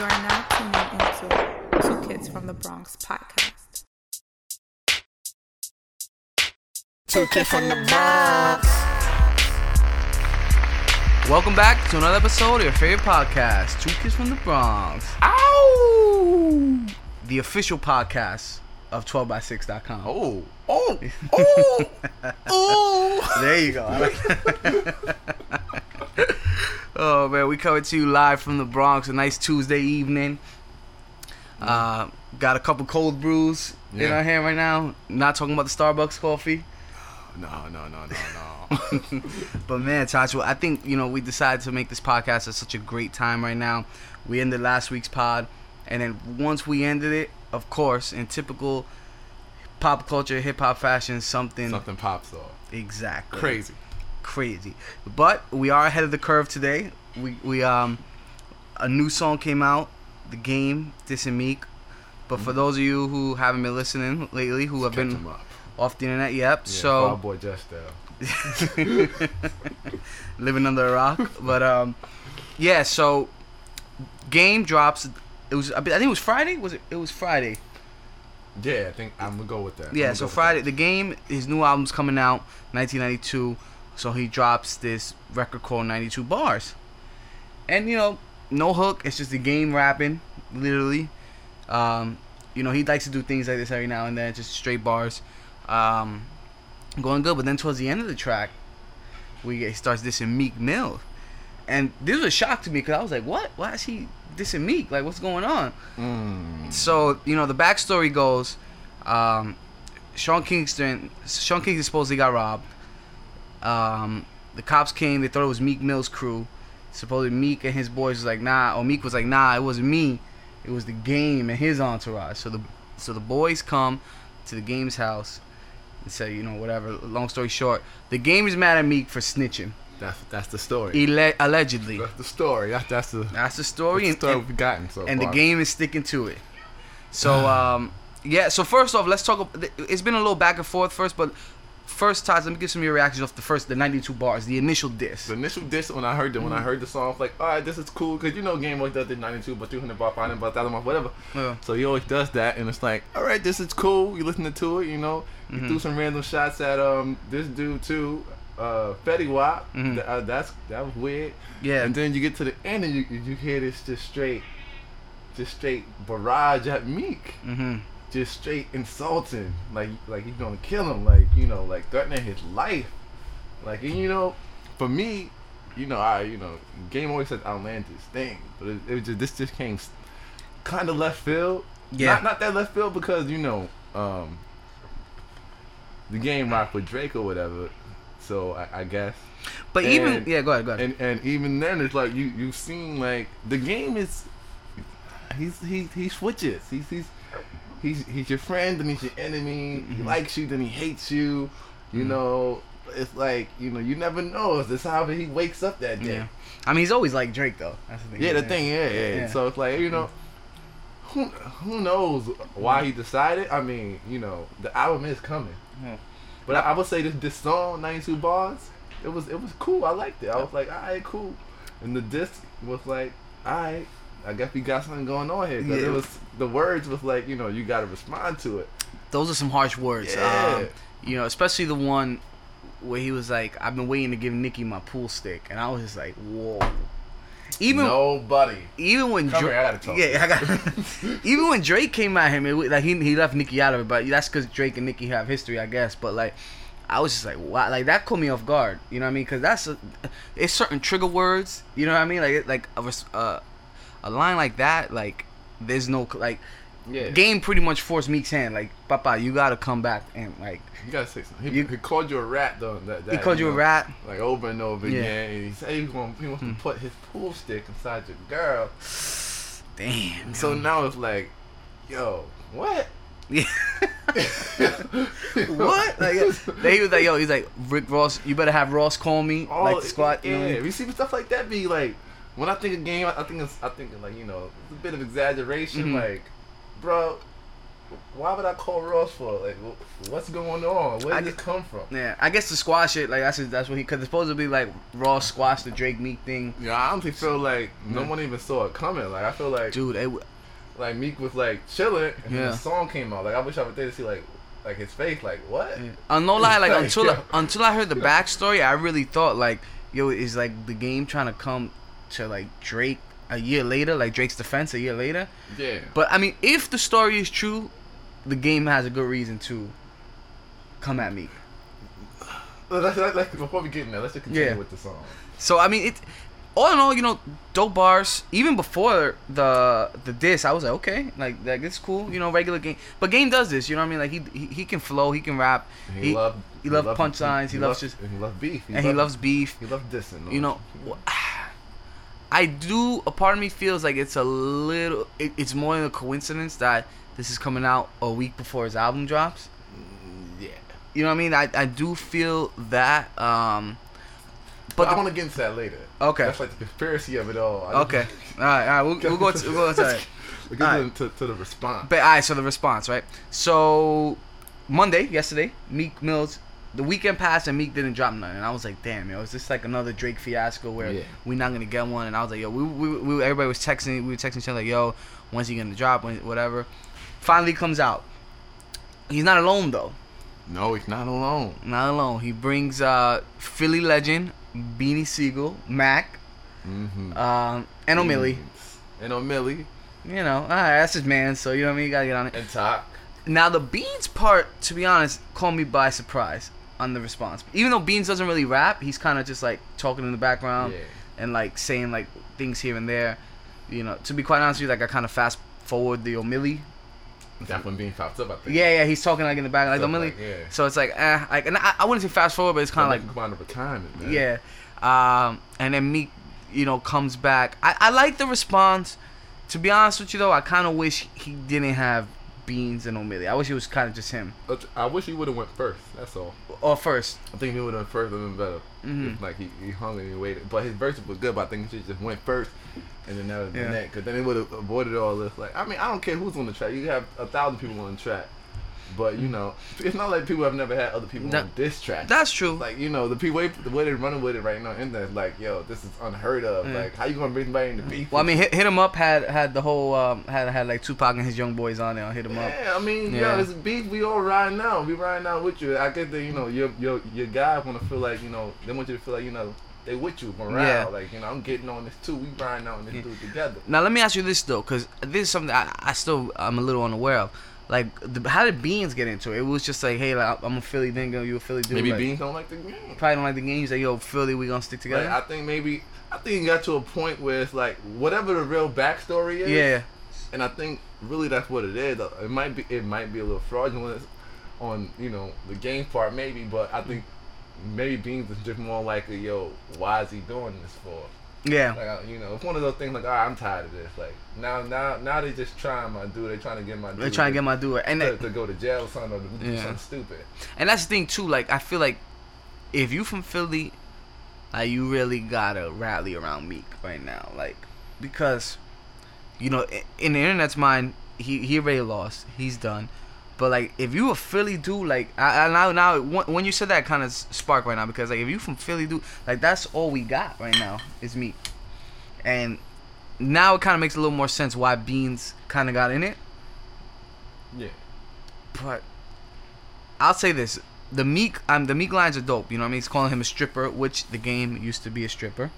You are now tuning into Two Kids from the Bronx podcast. Two kids from the Bronx. Welcome back to another episode of your favorite podcast, Two Kids from the Bronx. Ow! The official podcast of 12by6.com. Oh, oh, oh, oh. There you go. oh man, we coming to you live from the Bronx. A nice Tuesday evening. Uh, got a couple cold brews in Yeah. our hand right now. Not talking about the Starbucks coffee, No, no, no, no, no. but man, Tacho, I think you know we decided to make this podcast at such a great time right now. We ended last week's pod, and then once we ended it, of course, in typical pop culture, hip hop fashion, something, Something pops off. exactly Crazy. Crazy. But we are ahead of the curve today. We we um a new song came out, The Game, This and Meek. But for those of you who haven't been listening lately, who have Catch been off the internet, yep. Yeah, so boy just there. living under a rock. But um yeah, so Game drops it was I think it was Friday, was it it was Friday. Yeah, I think I'm gonna go with that. Yeah, so Friday, the game, his new album's coming out, 1992. So he drops this record called 92 Bars, and you know, no hook. It's just the game rapping, literally. Um, you know, he likes to do things like this every now and then, just straight bars. Um, going good, but then towards the end of the track, we get, he starts dissing Meek Mill, and this was a shock to me because I was like, what? Why is he dissing Meek? Like, what's going on? Mm. So you know the backstory goes, um, Sean Kingston. Sean Kingston supposedly got robbed. Um, the cops came. They thought it was Meek Mill's crew. Supposedly Meek and his boys was like, nah. Or Meek was like, nah. It wasn't me. It was the game and his entourage. So the so the boys come to the game's house and say, you know, whatever. Long story short, the game is mad at Meek for snitching, That's that's the story. Ele- allegedly. That's the story. That's that's the, That's the that's story. the and- story and- we've gotten so and the game is sticking to it. So um, yeah. So first off, let's talk. It's been a little back and forth first, but first, Todd, let me give some of your reactions off the first, the 92 bars, the initial diss. The initial diss when I heard the when I heard the song, I was like, all right, this is cool because you know Game Boy does the 92, but 200 bar, 500 bar, 1000 bar, whatever. Yeah. So he always does that, and it's like, all right, this is cool. You listening to it, you know. You Mhm. threw some random shots at um this dude too, uh Fetty Wap. Mhm. Th- uh, that's that was weird. Yeah. And then you get to the end and you you hear this just straight, just straight barrage at Meek, mm-hmm. Just straight insulting, like like he's gonna kill him, like you know, like threatening his life, like and you know, for me, you know, I you know, Game always says outlandish thing, but it, it was just this just came kind of left field. Yeah. Not, not that left field because you know, um, the game rock with Drake or whatever. So I, I guess. But even yeah, go ahead, go ahead. And and even then, it's like you you've seen like the game is. He's he he switches. He's he's he's he's your friend and he's your enemy. He mm-hmm. likes you, then he hates you. You mm-hmm. know, it's like you know you never know. It's how he wakes up that day? yeah. I mean, he's always like Drake though. That's the thing. Yeah, the thing, yeah, yeah. Yeah. So it's like you know, who who knows why he decided? I mean, you know, the album is coming. Yeah. But I, I would say this this song, 92 bars, it was it was cool. I liked it. I was like, alright, cool. And the disc was like, alright, I guess we got something going on here. 'Cause Yeah. it was the words was like, you know, you got to respond to it. Those are some harsh words. Yeah. Um, you know, especially the one where he was like, "I've been waiting to give Nicki my pool stick," and I was just like, "Whoa." Even Nobody. even when Come Drake, here, I gotta talk. yeah, I got. even when Drake came at him, it, like he he left Nicki out of it, but that's because Drake and Nicki have history, I guess. But like, I was just like, wow, like that caught me off guard. You know what I mean? Because that's a, it's certain trigger words. You know what I mean? Like like a uh, a line like that, like there's no like. Yeah. Game pretty much forced Meek's hand, like, Papa, you gotta come back and like You gotta say something. He, You- he called you a rat though. That, that, he called you a know, rat. Like over and over Yeah. again. And he said he, was gonna, he wants Hmm. to put his pool stick inside your girl. Damn. So now it's like, yo, what? Yeah. what? Like, then he was like, yo, he's like, Rick Ross, you better have Ross call me, Oh, like the squad. Yeah, You know what I mean? we see stuff like that be like. When I think of game, I think it's, I think of like you know, it's a bit of exaggeration. Mhm. Like, bro, why would I call Ross for? Like, what's going on? Where I did this come from? Yeah, I guess to squash it, like that's that's what he because it's supposed to be like Raw squash the Drake Meek thing, Yeah, I honestly feel like no Yeah. one even saw it coming. Like, I feel like dude. It, w- like Meek was like chilling, and then Yeah. the song came out. Like, I wish I was there to see like like his face. Like, what? Yeah. Uh, no lie, like until yo. until I heard the backstory, I really thought like, yo, is like the game trying to come to like Drake a year later, like Drake's defense a year later. Yeah. But I mean, if the story is true, the game has a good reason to come at me. Well, let's- before we get in there, let's just continue Yeah. with the song. So I mean, it all in all, you know, dope bars. Even before the the diss, I was like, okay, like like it's cool, you know, regular game. But game does this, you know what I mean? Like he he, he can flow, he can rap, And He, He- loved he loved punchlines, he loves loved, just- he loves beef. and he loves beef. he loves dissing. you know i do a part of me feels like it's a little it, it's more than a coincidence that this is coming out a week before his album drops yeah. you know what i mean i, I do feel that um But I want to get into that later. Okay. That's like the conspiracy of it all. I okay all right all right we'll, we'll go to, we'll go to. We'll get Alright. into to the response. but all right so the response right so monday yesterday meek mills the weekend passed and Meek didn't drop nothing. And I was like, damn, yo, is this like another Drake fiasco where Yeah. we not gonna get one? And I was like, yo, we, we, we everybody was texting, we were texting each other like, yo, when's he gonna drop? When, whatever. Finally comes out. He's not alone though. no, he's not alone. Not alone. He brings uh, Philly legend Beanie Sigel, Mac, Mm-hmm. um, and Omelly. And Omelly You know, all right, that's his man. So you know what I mean. You gotta get on it. and Talk. Now the Beans part, to be honest, caught me by surprise on the response. Even though Beans doesn't really rap, he's kind of just like talking in the background Yeah. and like saying like things here and there. You know, to be quite honest with you, like I kind of fast forward the Omelly. That's when being popped up. I think. Yeah, yeah, he's talking like in the back, like Omelly. like, yeah. So it's like, eh, like, and I, I wouldn't say fast forward, but it's kind of like, come of retirement. Man. yeah. Um, and then Meek, you know, comes back. I, I like the response. To be honest with you though, I kind of wish he didn't have Beans and Omelly. I wish it was kind of just him. I wish he would have went first. That's all. Or first. I think he would have went first. Have been better. Mhm. If, like he, he hung and he waited. But his verse was good. But I think he should just went first, and then that been Yeah. that. Because then he would have avoided all this. Like I mean, I don't care who's on the track. You have a thousand people on the track, but you know, it's not like people have never had other people That- on this track. That's true. like you know the people way the way they're running with it right now and there like yo this is unheard of Yeah. like how you gonna bring somebody into beef Well, I mean, hit, hit him up had had the whole um, had had like Tupac and his young boys on there. Hit him up. yeah, I mean, Yeah. yo, it's beef. We all riding out. We riding out with you. I get that, you know, your your your guys want to feel like, you know, they want you to feel like, you know, they with you around. Yeah. Like, you know, I'm getting on this too. We riding on this Yeah. dude together. Now let me ask you this though, because this is something I, I still I'm a little unaware of. Like, the, how did Beans get into it? It was just like, hey, like, I'm a Philly nigga, you a Philly dude. Maybe like, Beans don't like the game. probably don't like the game. He's like, yo, Philly, we gonna stick together. Like, I think maybe I think it got to a point where it's like whatever the real backstory is. yeah, And I think really that's what it is. It might be it might be a little fraudulent on you know the game part maybe, but I think maybe Beans is just more like yo, why is he doing this for? Yeah, Like you know, it's one of those things like, all right, I'm tired of this. Like now, now, now they just trying my dude. They trying to get my. they're trying to get my dude. And to, that, to go to jail or something or to do Yeah. something stupid. and that's the thing too. Like, I feel like if you from Philly, like you really gotta rally around Meek right now, like because you know in the internet's mind, he he already lost. He's done. But like, if you a Philly dude, like I, I now now when you said that kind of spark right now because like if you from Philly dude, like that's all we got right now is Meek, and now it kind of makes a little more sense why Beans kind of got in it. Yeah. But I'll say this: the Meek, um, the Meek lines are dope. You know what I mean? He's calling him a stripper, which the game used to be a stripper.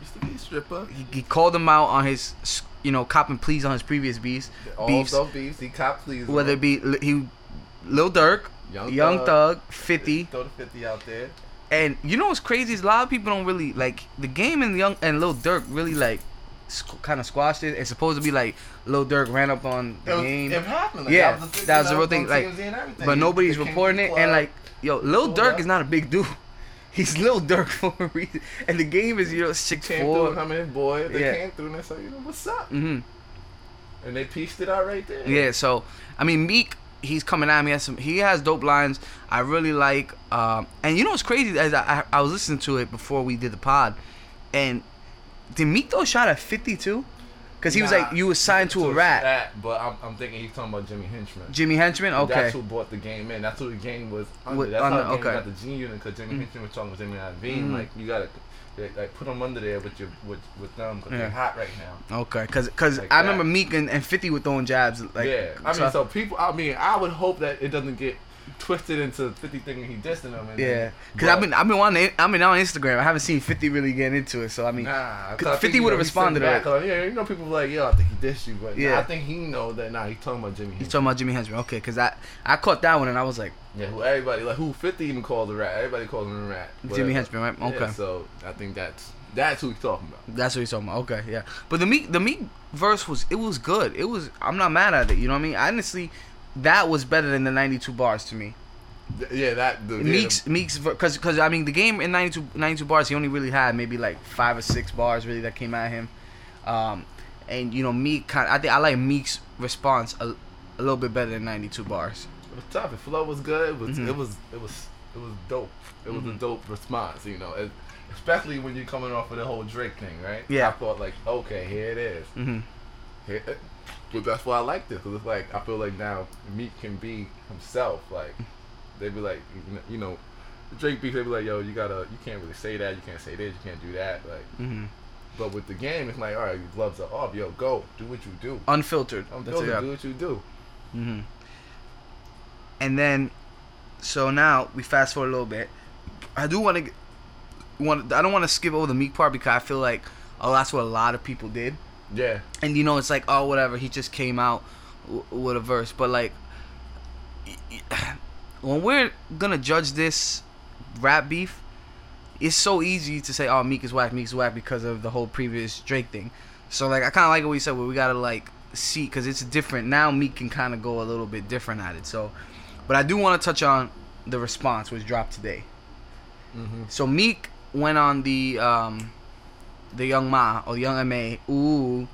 Used to be a stripper. He, he called him out on his, you know, copping and please on his previous beefs. All beefs. those beefs. He cop pleas. Whether it be he, Lil Durk, Young Young, Thug. Thug, Fifty, Throw the fifty out there. and you know what's crazy is a lot of people don't really like the game and Young and Lil Durk really like squ- kind of squashed it. It's supposed to be like Lil Durk ran up on the It, was, game. it happened. Like, Yeah, that was, the that was the real thing, like, TMZ and everything. but nobody's They came to reporting it. And like, yo, Lil Durk is not a big dude. He's Lil Durk for a reason. And the game is, you know, six came four. through, him and his boy. They Yeah. came through and they said, you know, what's up? hmm And they pieced it out right there. Yeah. So I mean, Meek, he's coming at me. He has some. He has dope lines. I really like. Um, and you know what's crazy? As I, I, I was listening to it before we did the pod, and did Meek shot at fifty two? Because he was like, you was signed to a rat. but I'm, I'm thinking he's talking about Jimmy Henchman. Jimmy Henchman. Okay. That's who bought the game in. That's who the game was under. With- That's under, how the game okay. got the G unit because Jimmy Mm. Henchman was talking with Jimmy Iovine. Mhm. Like you gotta like put them under there with your with with them because Yeah. they're hot right now. Okay, because cause Like I that. remember Meek and, and 50 were throwing jabs. Like, yeah, I so- mean, so people. I mean, I would hope that it doesn't get twisted into Fifty thinking he dissing them. And Yeah, because I've been I've been on I've been on Instagram. I haven't seen Fifty really get into it. So I mean, Nah, I 50 would've know, he sitting responded back, it. 'cause, Yeah, you know, people like, yo, I think he dissed you, but Yeah. yeah. I think he know that. Nah, he's talking about Jimmy. he's talking about Jimmy Henchman. Okay, because I I caught that one and I was like Yeah, who everybody like who Fifty even calls a rat. Everybody calls him a rat. Jimmy Whatever. Henchman, right? Yeah, Okay, so I think that's that's who he's talking about. that's what he's talking about. Okay, yeah. But the Meek the Meek verse was it was good. It was I'm not mad at it. You know what I mean? Honestly, that was better than the 92 bars to me. Yeah, that the, yeah, Meek's Meek's because because I mean the game in 92, 92 bars he only really had maybe like five or six bars really that came at him, um, and you know Meek kind I think I like Meek's response a, a little bit better than ninety two bars. It was tough. The flow was good. It was Mhm. it was it was it was dope. It was Mhm. a dope response. You know, it, especially when you're coming off of the whole Drake thing, right? Yeah. I thought like, okay, here it is. Mm-hmm. Here, eh, but that's why I like this because it's like I feel like now Meek can be himself. Like they be like, you know- Drake beef. They be like, yo, you gotta, you can't really say that. You can't say this. You can't do that. Like, Mm-hmm. but with the game, it's like, all right, your gloves are off. Yo, go do what you do. Unfiltered. I'm That's. Do what you do. Mm-hmm. And then, so now we fast forward a little bit. I do want to want. I don't want to skip over the Meek part because I feel like oh that's what a lot of people did. Yeah. and you know it's like oh whatever he just came out w- with a verse. But like when we're gonna judge this rap beef it's so easy to say oh meek is whack meek is whack because of the whole previous drake thing. So like i kind of like what you said where we gotta like see because it's different. Now meek can kind of go a little bit different at it so. But i do want to touch on the response which dropped today. Mm-hmm. so Meek went on the um the Young M.A or the Young M.A, ooh,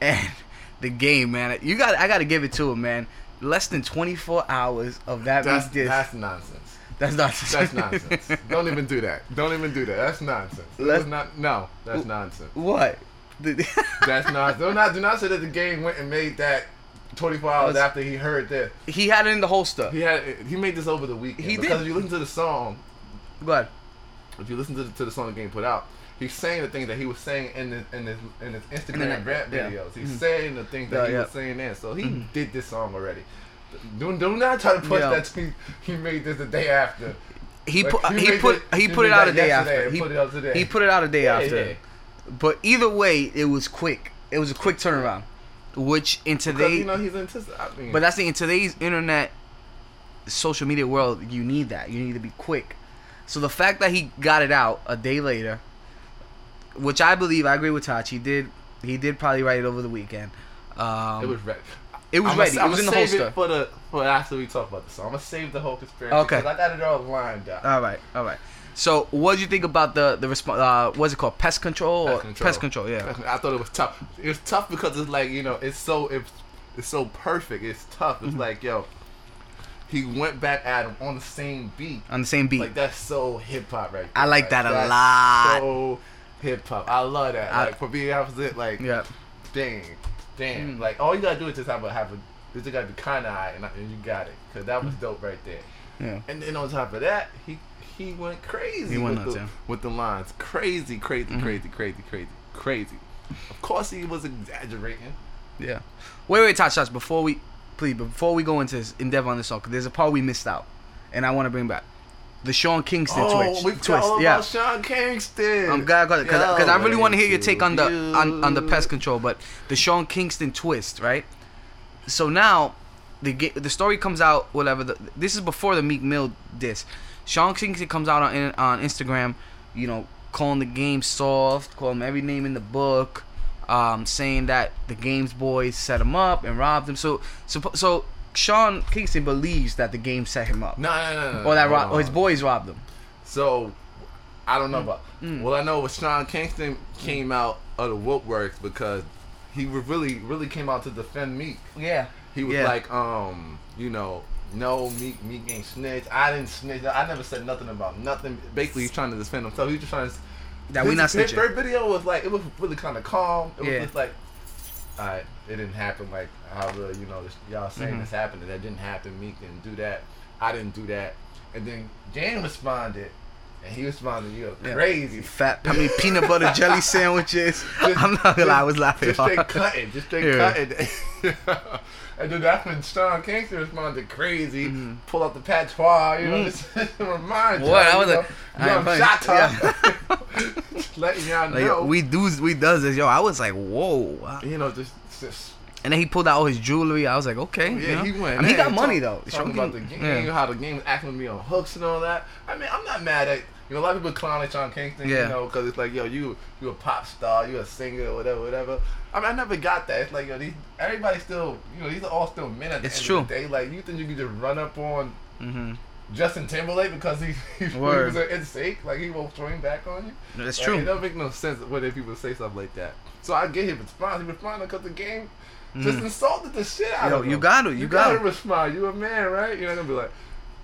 and the game, man. You got I got to give it to him, man. Less than 24 hours of that That's that's nonsense. That's not. That's nonsense. Don't even do that. Don't even do that. That's nonsense. It was not. No, that's nonsense. what? That's not. Do not. Do not say that the game went and made that 24 hours Was- after he heard this. he had it in the holster. He had. He made this over the weekend. He because did. if you listen to the song, Go ahead. if you listen to the, to the song the game put out, he's saying the things that he was saying in his in his, in his Instagram Internet, rap yeah. videos. He's Mhm. saying the things that Yeah, he was saying then. So he Mhm. did this song already. Do, do not try to push that he, he made this the day after. He Like, put he put it- he put it out a day after. He put it out today. he put it out a day after. But either way, it was quick. It was a quick turnaround, which in today, you know he's into. I mean, but that's the in today's internet, social media world. You need that. You need to be quick. So the fact that he got it out a day later, which I believe, I agree with Touch. He did. He did probably write it over the weekend. Um, it was ready. It was I'ma ready. sa- It was in I'ma the save holster. It for the for after we talk about this. So I'm gonna save the whole conspiracy. Okay. I got it all lined up. All right. All right. So what do you think about the the response? Uh, what's it called? Pest control. Or? Pest control. Pest control. Yeah. I thought it was tough. It was tough because it's like you know it's so it's it's so perfect. It's tough. Mm-hmm. It's like yo, he went back at him on the same beat. On the same beat. Like that's so hip hop right. I there. like that a lot. So hip hop. I love that. I- like for being opposite, like yeah. dang, damn. Mm. Like all you gotta do is just have a have a. You just gotta be kind of eye and, and you got it. Cause that was dope right there. Yeah. And then on top of that, he he went crazy He went with, nuts, the, yeah. with the lines. Crazy, crazy, Mhm. crazy, crazy, crazy, crazy. Of course he was exaggerating. Yeah. Wait, wait, touch, touch. Before we, please, before we go into this endeavor on this song, 'cause there's a part we missed out, and I want to bring back the Sean Kingston oh, twitch, we forgot twist. all yeah. about Sean Kingston. I'm glad I got because because I really want to hear your take on the on, on the pest control, but the Sean Kingston twist, right? So now the the story comes out. Whatever. The, this is before the Meek Mill diss. Sean Kingston comes out on on Instagram, you know, calling the game soft, calling every name in the book, um, saying that the game's boys set him up and robbed him. So so so Sean Kingston believes that the game set him up, No, no, no, no. or that or his boys robbed him. So I don't know about. Mm. Well, I know was Sean Kingston came out of the woke works because he really, really came out to defend Meek. Yeah. He was Yeah. like, um, you know, no, Meek, Meek ain't snitch. I didn't snitch. I never said nothing about nothing. Basically, he's trying to defend himself. He was just trying to. That we not his, his snitching. first video was like, it was really kind of calm. It was Yeah. just like, alright, it didn't happen like how the you know this, y'all saying Mhm. this happened. That didn't happen. Meek didn't do that. I didn't do that. And then Game responded, and he responded, "You're Yeah. crazy." Fat, I mean, peanut butter jelly sandwiches. Just- I'm not gonna lie, I was laughing Just straight cutting, just straight Yeah. cutting. and then that's when Sean Kingston responded crazy, Mhm. pull out the patois, you know, Mm. just remind Boy, y'all, I was know, like- I young ain't funny. shot Just letting y'all Like, know. we do, we does this, yo. I was like, whoa. you know, just, just And then he pulled out all his jewelry. I was like, okay. yeah, you know? he went. I mean, he got money talk- though. Talking about the game, yeah. how the game was acting with me on hooks and all that. I mean, I'm not mad at. You know, a lot of people clown at Sean Kingston, Yeah. you know, because it's like, yo, you you a pop star, you a singer, or whatever, whatever. I mean, I never got that. It's like, yo, these everybody still, you know, these are all still men at the It's end true. of the day. Like, you think you can just run up on Mhm. Justin Timberlake because he, he, he was an NSYNC, like he won't swing back on you? That's Like, true. It don't make no sense when people say stuff like that. So I get his response. He responded because the game just Mhm. insulted the shit out Yo, of him. you got it, you got gotta respond. You a man, right? You're not gonna be like,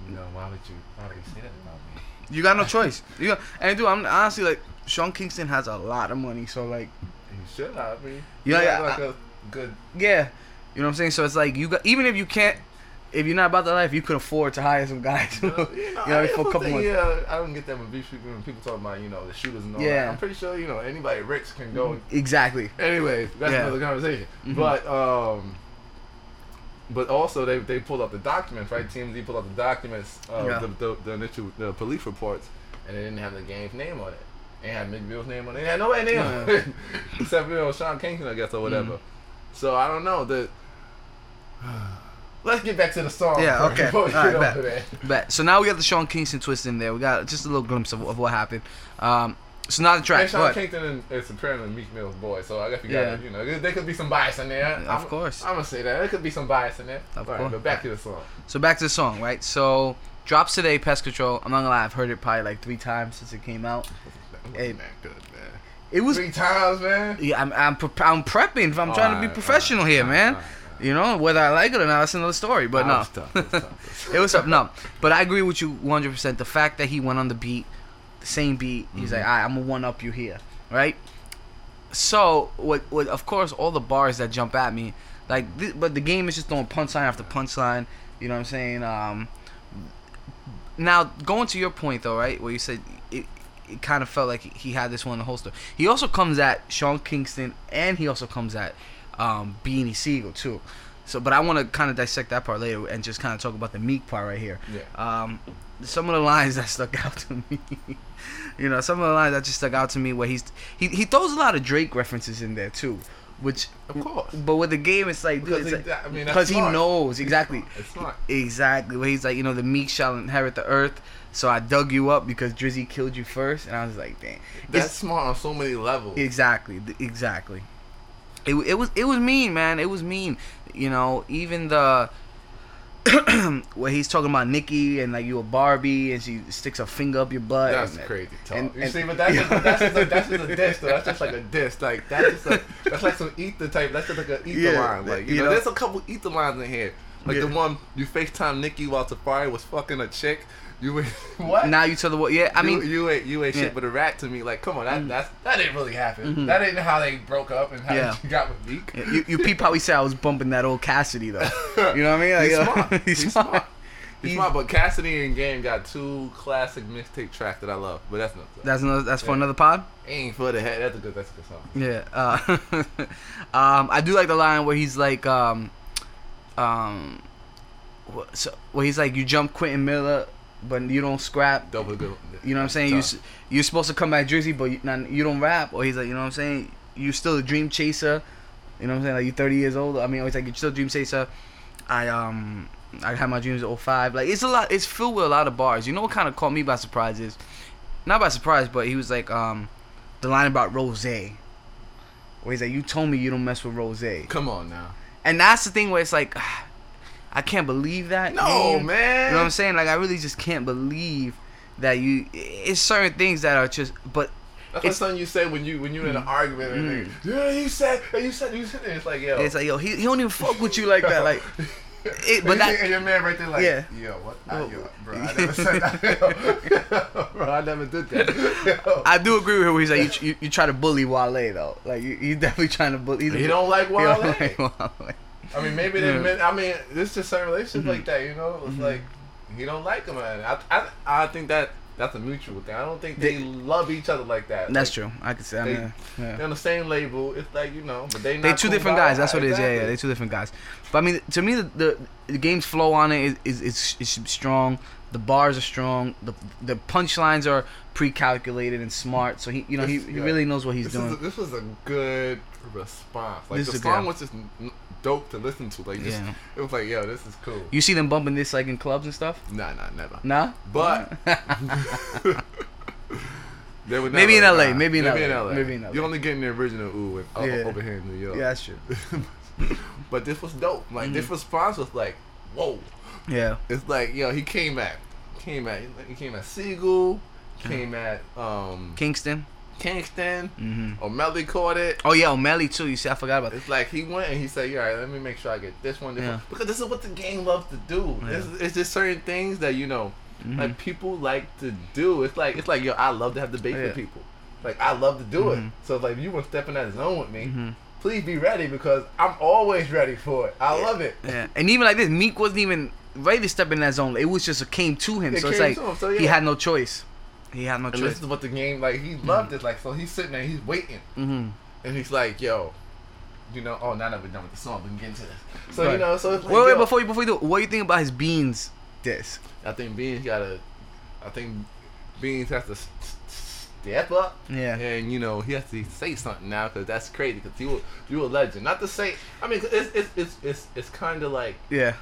no, why would you? Why would you say that about me? You got no choice. You got, and dude, I'm honestly like, Sean Kingston has a lot of money, so like, he should have me. Yeah, You yeah, like I- a good. yeah, you know what I'm saying. So it's like you got, even if you can't, if you're not about that life, you could afford to hire some guys. You You know, know, you know, I mean, for a couple thing, months. Yeah, I don't get that when people when people talk about you know the shooters and all Yeah. that. I'm pretty sure you know anybody rich can go. Exactly. Anyways, that's Yeah. another conversation. Mhm. But um, but also they they pulled up the documents, right? TMZ pulled up the documents, uh, Yeah. the, the the initial the police reports, and they didn't have the game's name on it. They had Meek Mill's name on it. They had nobody name on Yeah. it except you know Sean Kingston, I guess, or whatever. So I don't know. The let's get back to the song. Yeah, okay. All right, bet. there. Bet. So now we got the Sean Kingston twist in there. We got just a little glimpse of, of what happened. Um, so now the track. And Sean? Kingston is apparently Meek Mill's boy, so I guess you Yeah. gotta, you know, there- could be some bias in there. Of I'm, course. I'm gonna say that there could be some bias in there. Of All right, course. but back to the song. So back to the song, right? So drops today, Pest Control. I'm not gonna lie, I've heard it probably like three times since it came out. Hey. wasn't good, man. It was. Three times, man. Yeah, I'm I'm, pre- I'm prepping. I'm trying to be professional here, alright, man. You know, whether I like it or not, that's another story. But no, was tough, that was tough. it was up. No, but I agree with you 100. percent The fact that he went on the beat, the same beat, he's Mhm. like, "Alright, I'm gonna one up you here, right? So, what? What? Of course, all the bars that jump at me, like, th- but the game is just throwing punchline after punchline. You know what I'm saying? Um, now going to your point though, right, where you said it, it kind of felt like he had this one in the holster. He also comes at Sean Kingston, and he also comes at um, Beanie Sigel too. So, but I want to kind of dissect that part later and just kind of talk about the Meek part right here. Yeah. Um, some of the lines that stuck out to me, you know, some of the lines that just stuck out to me where he's he he throws a lot of Drake references in there too, which Of course. but with the game it's like Because it's he- like- I mean, because he knows exactly It's smart. exactly where he's like you know the meek shall inherit the earth so I dug you up because Drizzy killed you first and I was like damn, That's It's- smart on so many levels. Exactly, exactly. It, it was it was mean, man. It was mean. You know, even the where he's talking about Nicki and like you a Barbie and she sticks a finger up your butt. That's and- crazy talk. and- you see, but that's just, that's just a, that's just a diss though. That's just like a diss. Like that's just a that's like some ether type. That's just like an ether Yeah, line. Like you, you know, know. there's a couple ether lines in here. Like the one you FaceTime Nicki while Safaree was fucking a chick. You ain't- what? Now you tell the what? Yeah, I mean, you, you ain't you ain't Yeah. shit but a rat to me. Like, come on, that Mhm. that's that didn't really happen. Mhm. That ain't how they broke up and how Yeah. she got with Meek. you, you peep how he said I was bumping that old Cassidy though. You know what I mean? Like, He's yo, smart. he's, He's smart. smart. He's He's- smart, but Cassidy and Game got two classic mixtape tracks that I love. But that's not. That's another, that's for another pod. ain't for the head. That's a good. That's a good song. Yeah. Uh, um, I do like the line where he's like, um, um, wh- so, where he's like, you jump Quentin Miller, but you don't scrap. Double good. You know what I'm saying? You Tough. you're supposed to come back Jersey, but you, not, you don't rap. Or he's like, you know what I'm saying? You're still a dream chaser. You know what I'm saying? Like you're 30 years old. I mean, it's like you're still a dream chaser. I um I had my dreams at 05. Like it's a lot. It's filled with a lot of bars. You know what kind of caught me by surprise is, not by surprise, but he was like um the line about Rose. Where he's like, you told me you don't mess with Rose. Come on now. And that's the thing where it's like, I can't believe that. No, name. man. You know what I'm saying? Like I really just can't believe that you. It's certain things that are just, but That's It's- something you say when you when you're in an argument and Mm. they, yeah, you said, you said, you said. It's like yo, it's like yo, he, he don't even fuck with you like that. Like It- but and, that- your man right there like, Yeah. yo, what? I, Oh. yo, bro, I never said that. bro, I never did that. Yo. I do agree with him. He's like, you, you, you try to bully Wale though. Like you, you definitely trying to bully. he's He don't like he Wale. don't like Wale. I mean, maybe they Yeah. meant. I mean, it's just certain relationships Mm-hmm. like that. You know, it's like he don't like him, man. I, I, I think that that's a mutual thing. I don't think they, They- love each other like that. That's Like, true. I could say. I They- mean, yeah. They're on the same label. It's like you know, but they They two different guys. That's what it is. Yeah, yeah. Exactly. They two different guys. But I mean, to me, the the, the game's flow on it is is, is is strong. The bars are strong. The the punchlines are pre-calculated and smart. So he, you know, he, This- he yeah. really knows what he's this doing. A, this was a good response. Like This the song good- was just dope to listen to. Like, just, Yeah. it was like, yo, this is cool. You see them bumping this like in clubs and stuff? Nah, nah, never. Nah. But they would Maybe in LA, nah. maybe in maybe LA, in LA. maybe in LA. You're only getting the original ooh with, o- Yeah. over here in New York. yeah, that's true. but this was dope. Like Mm-hmm. this response was like, whoa. Yeah. It's like yo, he came at, came at, he came at Sigel, came at um Kingston. Kingston. hmm Omelly caught it. Oh yeah, Omelly too. You see, I forgot about that. It's like he went and he said, "Yeah, all right, let me make sure I get this one, this Yeah. one. because this is what the game loves to do. It's, it's just certain things that you know, Mhm. like people like to do. It's like it's like yo, I love to have debate Yeah. with people. Like I love to do Mhm. it. So like if you want to step in that zone with me, Mhm. please be ready because I'm always ready for it. I love it. Yeah, and even like this, Meek wasn't even ready to step in that zone. It was just a came to him. It so it's like to him, so he had no choice. He had no And choice. this is what the game like. He loved it. Like so, he's sitting there, he's waiting, hmm and he's like, "Yo, you know, oh, now that we're done with the song, we can get into this." So you know, so it's like, wait, wait, yo, before you before you do, what do you think about his beans disc? I think Beans gotta. I think Beans has to step up. Yeah. And you know he has to say something now because that's crazy because you you a legend. Not to say. I mean, it's it's it's it's, it's kind of like Yeah.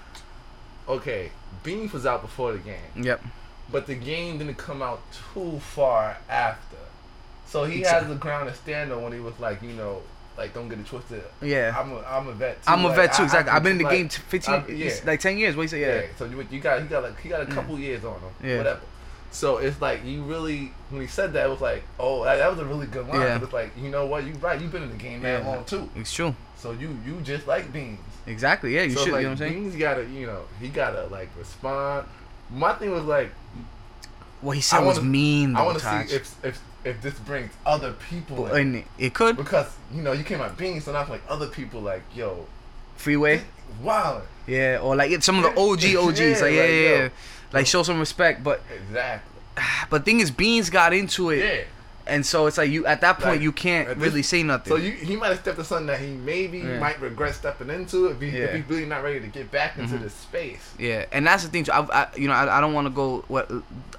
okay, Beans was out before the game, Yep. But the game didn't come out too far after. So he has the ground to stand on when he was like, you know, like don't get it twisted. Yeah. I'm a, I'm a vet. Too. I'm a Like, vet too. Exactly. I I've been in the like- game 15, I'm- yeah. like 10 years. What you say? Yeah. Yeah. So you you got he got like he got a mm. couple years on him. Yeah. Whatever. So it's like you really when he said that it was like oh that, that was a really good line. Yeah. It's like you know what you right you've been in the game that Yeah. long too. It's true. So you you just like Beans. Exactly. Yeah. You so should. like you know what I'm saying? Beans gotta you know he gotta like respond. My thing was like What he said I was wanna- mean. I want to see if if if this brings other people in. It- could. because you know you came out Beans so now like other people like yo Freeway. wow Yeah. Or like some of the OG OGs. Yeah, like, yeah, like, yeah, yo. yeah. Like show some respect. But exactly but thing is, Beans got into it. yeah. And so it's like you at that point Like, you can't this- really say nothing. So you, he might have stepped into something that he maybe Yeah. might regret stepping into if, he, Yeah. if he's really not ready to get back into Mhm. this space. Yeah, and that's the thing. Too. I, I, you know, I, I don't want to go what,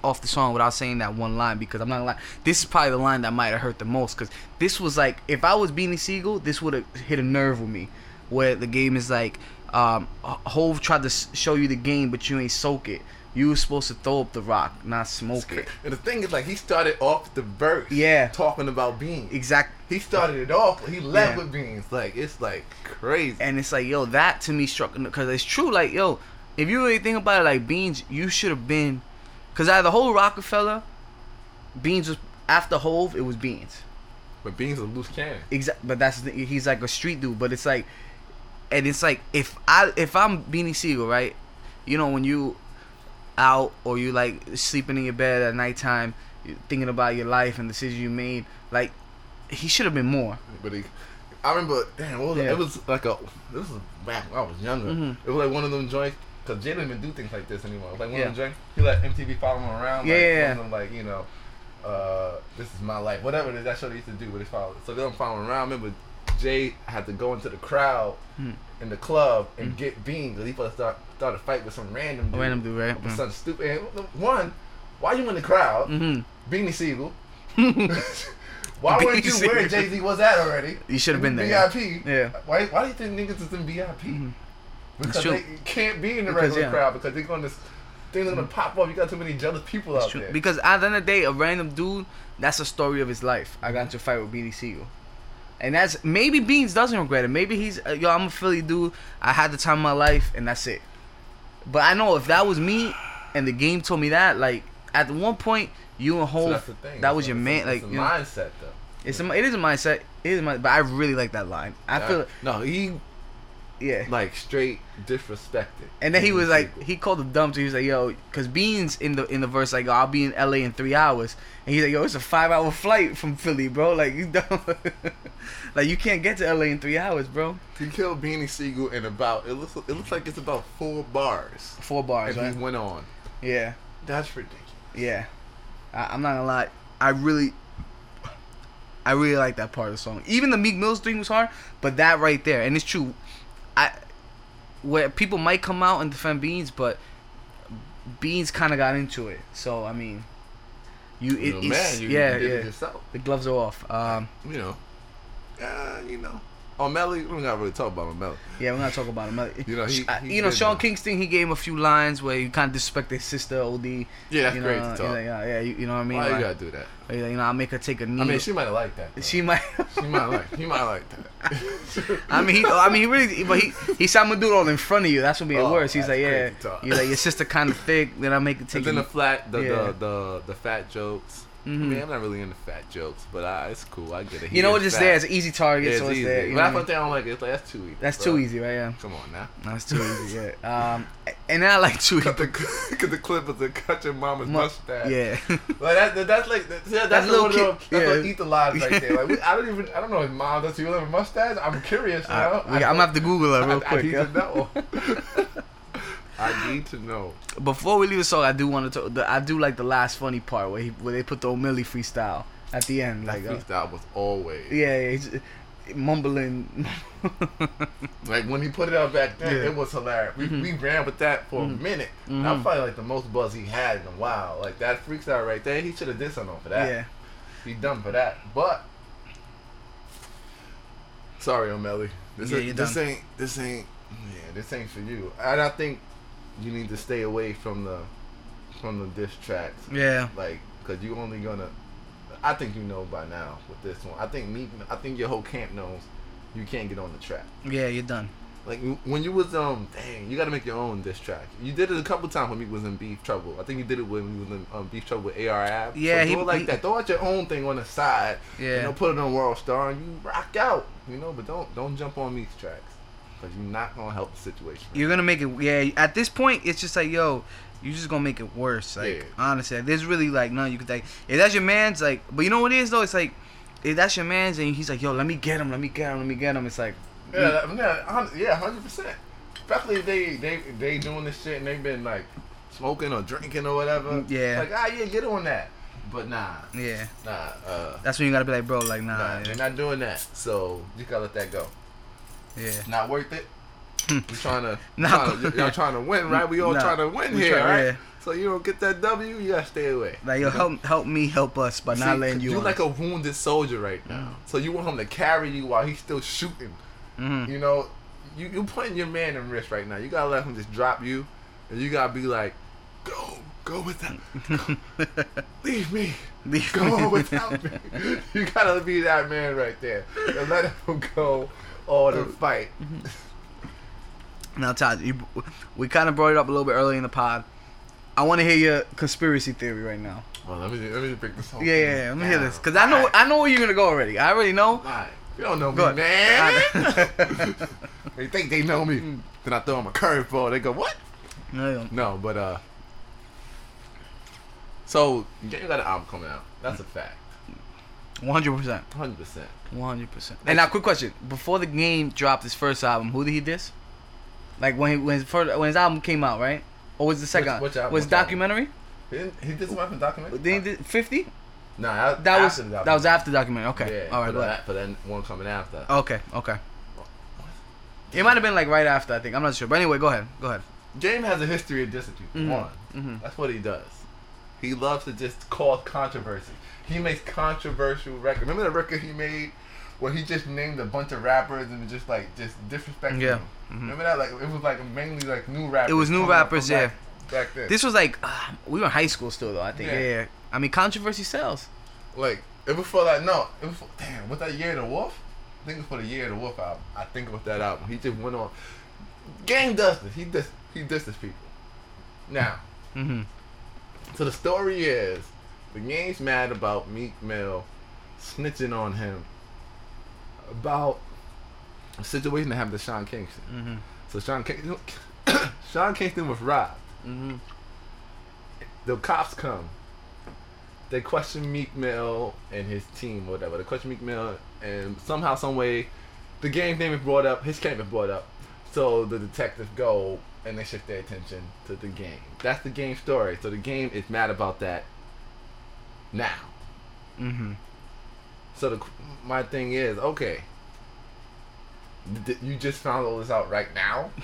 off the song without saying that one line because I'm not gonna. This is probably the line that might have hurt the most because this was like, if I was Beanie Sigel, this would have hit a nerve with me, where the game is like, um, Hov tried to show you the game, but you ain't soak it. You were supposed to throw up the rock, not smoke it. And the thing is, like, he started off the verse, Yeah. talking about beans. Exactly. He started it off. He led Yeah. with beans. Like it's like crazy. And it's like, yo, that to me struck because it's true. Like, yo, if you really think about it, like Beans, you should have been, because out of the whole Roc-A-Fella, Beans was after Hov, it was Beans. but beans a loose cannon. Exactly. but that's the, he's like a street dude. But it's like, and it's like if I if I'm Beanie Sigel, right? You know when you out or you like sleeping in your bed at nighttime, thinking about your life and decisions you made. Like he should have been more. But he, I remember, damn, what was it? Yeah. it was like a. This was back when I was younger. Mhm. It was like one of them joints. Cause Jay didn't even do things like this anymore. It was like one Yeah. of them joints. He let MTV follow him around. Yeah, like, yeah, them like you know, uh, this is my life. Whatever it is, that's what they used to do. But they follow. So they don't follow him around. I remember Jay had to go into the crowd Hmm. in the club and get beans. He supposed to start start a fight with some random dude. Random dude, right? Mm. Some stupid. One, why you in the crowd? Mm-hmm. Beanie Sigel. Why weren't you where Jay Z was at already? You should have been there. VIP. Yeah. Why? Why do you think niggas is in VIP? Mhm. Because they can't be in the Because, regular yeah. Mm-hmm. crowd because they're gonna things are gonna pop up. You got too many jealous people It's out true. there. Because at the end of the day, a random dude, that's a story of his life. I got into a fight with Beanie Sigel. And that's maybe Beans doesn't regret it. Maybe he's uh, yo, I'm a Philly dude. I had the time of my life, and that's it. But I know if that was me, and the game told me that, like at one point, you and So Hov, that's that was your man. It's Like a you know, mindset though. it's a, it is a mindset. It is my, but I really like that line. I feel no. He Yeah. like straight disrespected. And then he was like, sequel. he called him dumb. So he was like, "Yo," because Beans in the in the verse like, "I'll be in L.A. in three hours," and he's like, "Yo, it's a five hour flight from Philly, bro. Like you dumb. like you can't get to L.A. in three hours, bro. he killed Beanie Sigel in about it looks it looks like it's about four bars, Four bars, and right? he went on. Yeah, That's ridiculous. yeah. I, I'm not gonna lie. I really, I really like that part of the song. Even the Meek Mill's thing was hard, but that right there, and it's true. I where people might come out and defend Beans, but Beans kind of got into it. So I mean, you, it, it's, man, you, yeah, you did yeah. it yourself. The gloves are off. Um, You know, uh, you know. Omelly, we're not really talk about Omelly. yeah, we're gonna talk about him. You know, he- Uh, he you know, Sean that. Kingston. He gave him a few lines where he kind of disrespected his sister, Od. Yeah, that's you know, great to talk. like, yeah, yeah, you, you know what I mean. Why you gotta do that? you know, I'll make her take a knee. I mean, she might have liked that. though. she might. She might like. He might like that. I mean, he, I mean, he really, but he, he said, "I'm gonna do it all in front of you." That's what made it Oh, worse. He's like, "Yeah," he's like, "Your sister kind of thick." Then I make it take. and then the flat, the, Yeah. the the the fat jokes. I Mhm. mean, I'm not really into fat jokes, but uh, it's cool. I get it. He you know what? Fat. there. It's an easy target, Yeah, so it's easy. there. You but I mean? thing don't like. It's like that's too easy. That's bro. too easy, right? Yeah, Come on now. that's too easy. Yeah. Um, and then I like too. Cut the cut the clip of the cut your mama's Mu- mustache. Yeah. Like that, that- that's like that's, yeah, that's, That's little kid- that's yeah. eat the lives right there. Like we, I don't even I don't know if mom does. You have a mustache? I'm curious. You know? I, am gonna have to Google it real I, I quick. need yeah. to know. I need to know. Before we leave the song, I do want to. talk the, I do like the last funny part where he where they put the Omelly freestyle at the end. That Like, uh, freestyle was always yeah, yeah, he's mumbling. like when he put it out back then. Yeah. It was hilarious. We, Mhm. we ran with that for Mhm. a minute. Mhm. That was probably like the most buzz he had in a while. Like that freestyle right there. He should have did something for that. yeah. He done for that. But sorry, Omelly. This Yeah, is, you're this ain't this ain't yeah, this ain't for you. And I think you need to stay away from the from the diss tracks. Yeah. Like, cause you only gonna. I think you know by now with this one. I think me. I think your whole camp knows you can't get on the track. Yeah, you're done. Like when you was um, dang, you got to make your own diss track. You did it a couple times when he was in beef trouble. I think you did it when he was in um, beef trouble with AR Ab. Yeah, so he- do it like he- that. Throw out your own thing on the side. Yeah. You know, put it on World Star and you rock out. You know, but don't don't jump on these tracks because you're not gonna help the situation. You're gonna make it. Yeah. At this point, it's just like, yo, you're just gonna make it worse. Like, Yeah. honestly, like, there's really like nothing you could like. If that's your man's, like, but you know what it is though? It's like, if that's your man's and he's like, yo, let me get him, let me get him, let me get him. It's like, Yeah, that- yeah, yeah, hundred percent. Especially if they they they doing this shit and they've been like smoking or drinking or whatever. Mm, yeah. Like ah yeah, get on that. But nah, yeah. nah, uh, That's when you gotta be like, bro, like, nah. nah, yeah. they're not doing that. So you gotta let that go. Yeah. Not worth it. we trying to, Not trying to y'all trying to win, right? We all Nah, trying to win here, try- right? yeah. So you don't get that W, you gotta stay away. Like, yo, help, help me, help us, by not letting you. You're like a wounded soldier right now. So you want him to carry you while he's still shooting. Mhm. You know, you you putting your man in risk right now. You gotta let him just drop you, and you gotta be like, go, go without, leave me, Leave go me. without me. You gotta be that man right there, and let him go all the fight. Now, Todd, you, we kind of brought it up a little bit early in the pod. I want to hear your conspiracy theory right now. Well, let me let me break this whole Yeah, yeah, yeah. Let me hear this because I know I know where you're gonna go already. I already know. alright. You don't know me, Go man. they think they know me. Then I throw them a curveball. They go, what? No, you don't. No, but uh. So you got an album coming out. That's a fact. 100%. Hundred percent. 100%. And now, quick question: Before the game dropped his first album, who did he diss? Like when he, when his first when his album came out, right? Or was the second? which album- was which album? documentary? He didn't. He did something from documentary. Then he did 50. Nah, that, That was after the that was after documentary. Okay, Yeah, all right, for go that, for that one coming after. Okay, okay. It might have been like right after. I think I'm not sure, but anyway, go ahead. Go ahead. James has a history of dissing people. Mhm. One, Mhm. that's what he does. He loves to just cause controversy. He makes controversial records. Remember the record he made where he just named a bunch of rappers and just like just disrespecting Yeah. them. Mhm. Remember that? Like it was like mainly like new rappers. It was new rappers, yeah. Back, back then. This was like uh, we were in high school still though. I think. Yeah. Yeah. I mean, controversy sells. like it was for like no, it was for, damn. Was that Year of the Wolf? I think it was for the Year of the Wolf album. I think it was that album. He just went on. Gang does this. He dis he disses people. Now, Mm-hmm. So the story is the game's mad about Meek Mill snitching on him about a situation that happened to Sean Kingston. Mm-hmm. So Sean Kingston, Sean Kingston was robbed. Mm-hmm. The cops come. They question Meek Mill and his team, or whatever. They question Meek Mill, and somehow, some way, the game name is brought up. His name is brought up. So the detectives go and they shift their attention to the game. That's the game story. So the game is mad about that now. Mm-hmm. So the my thing is okay. d- You just found all this out right now?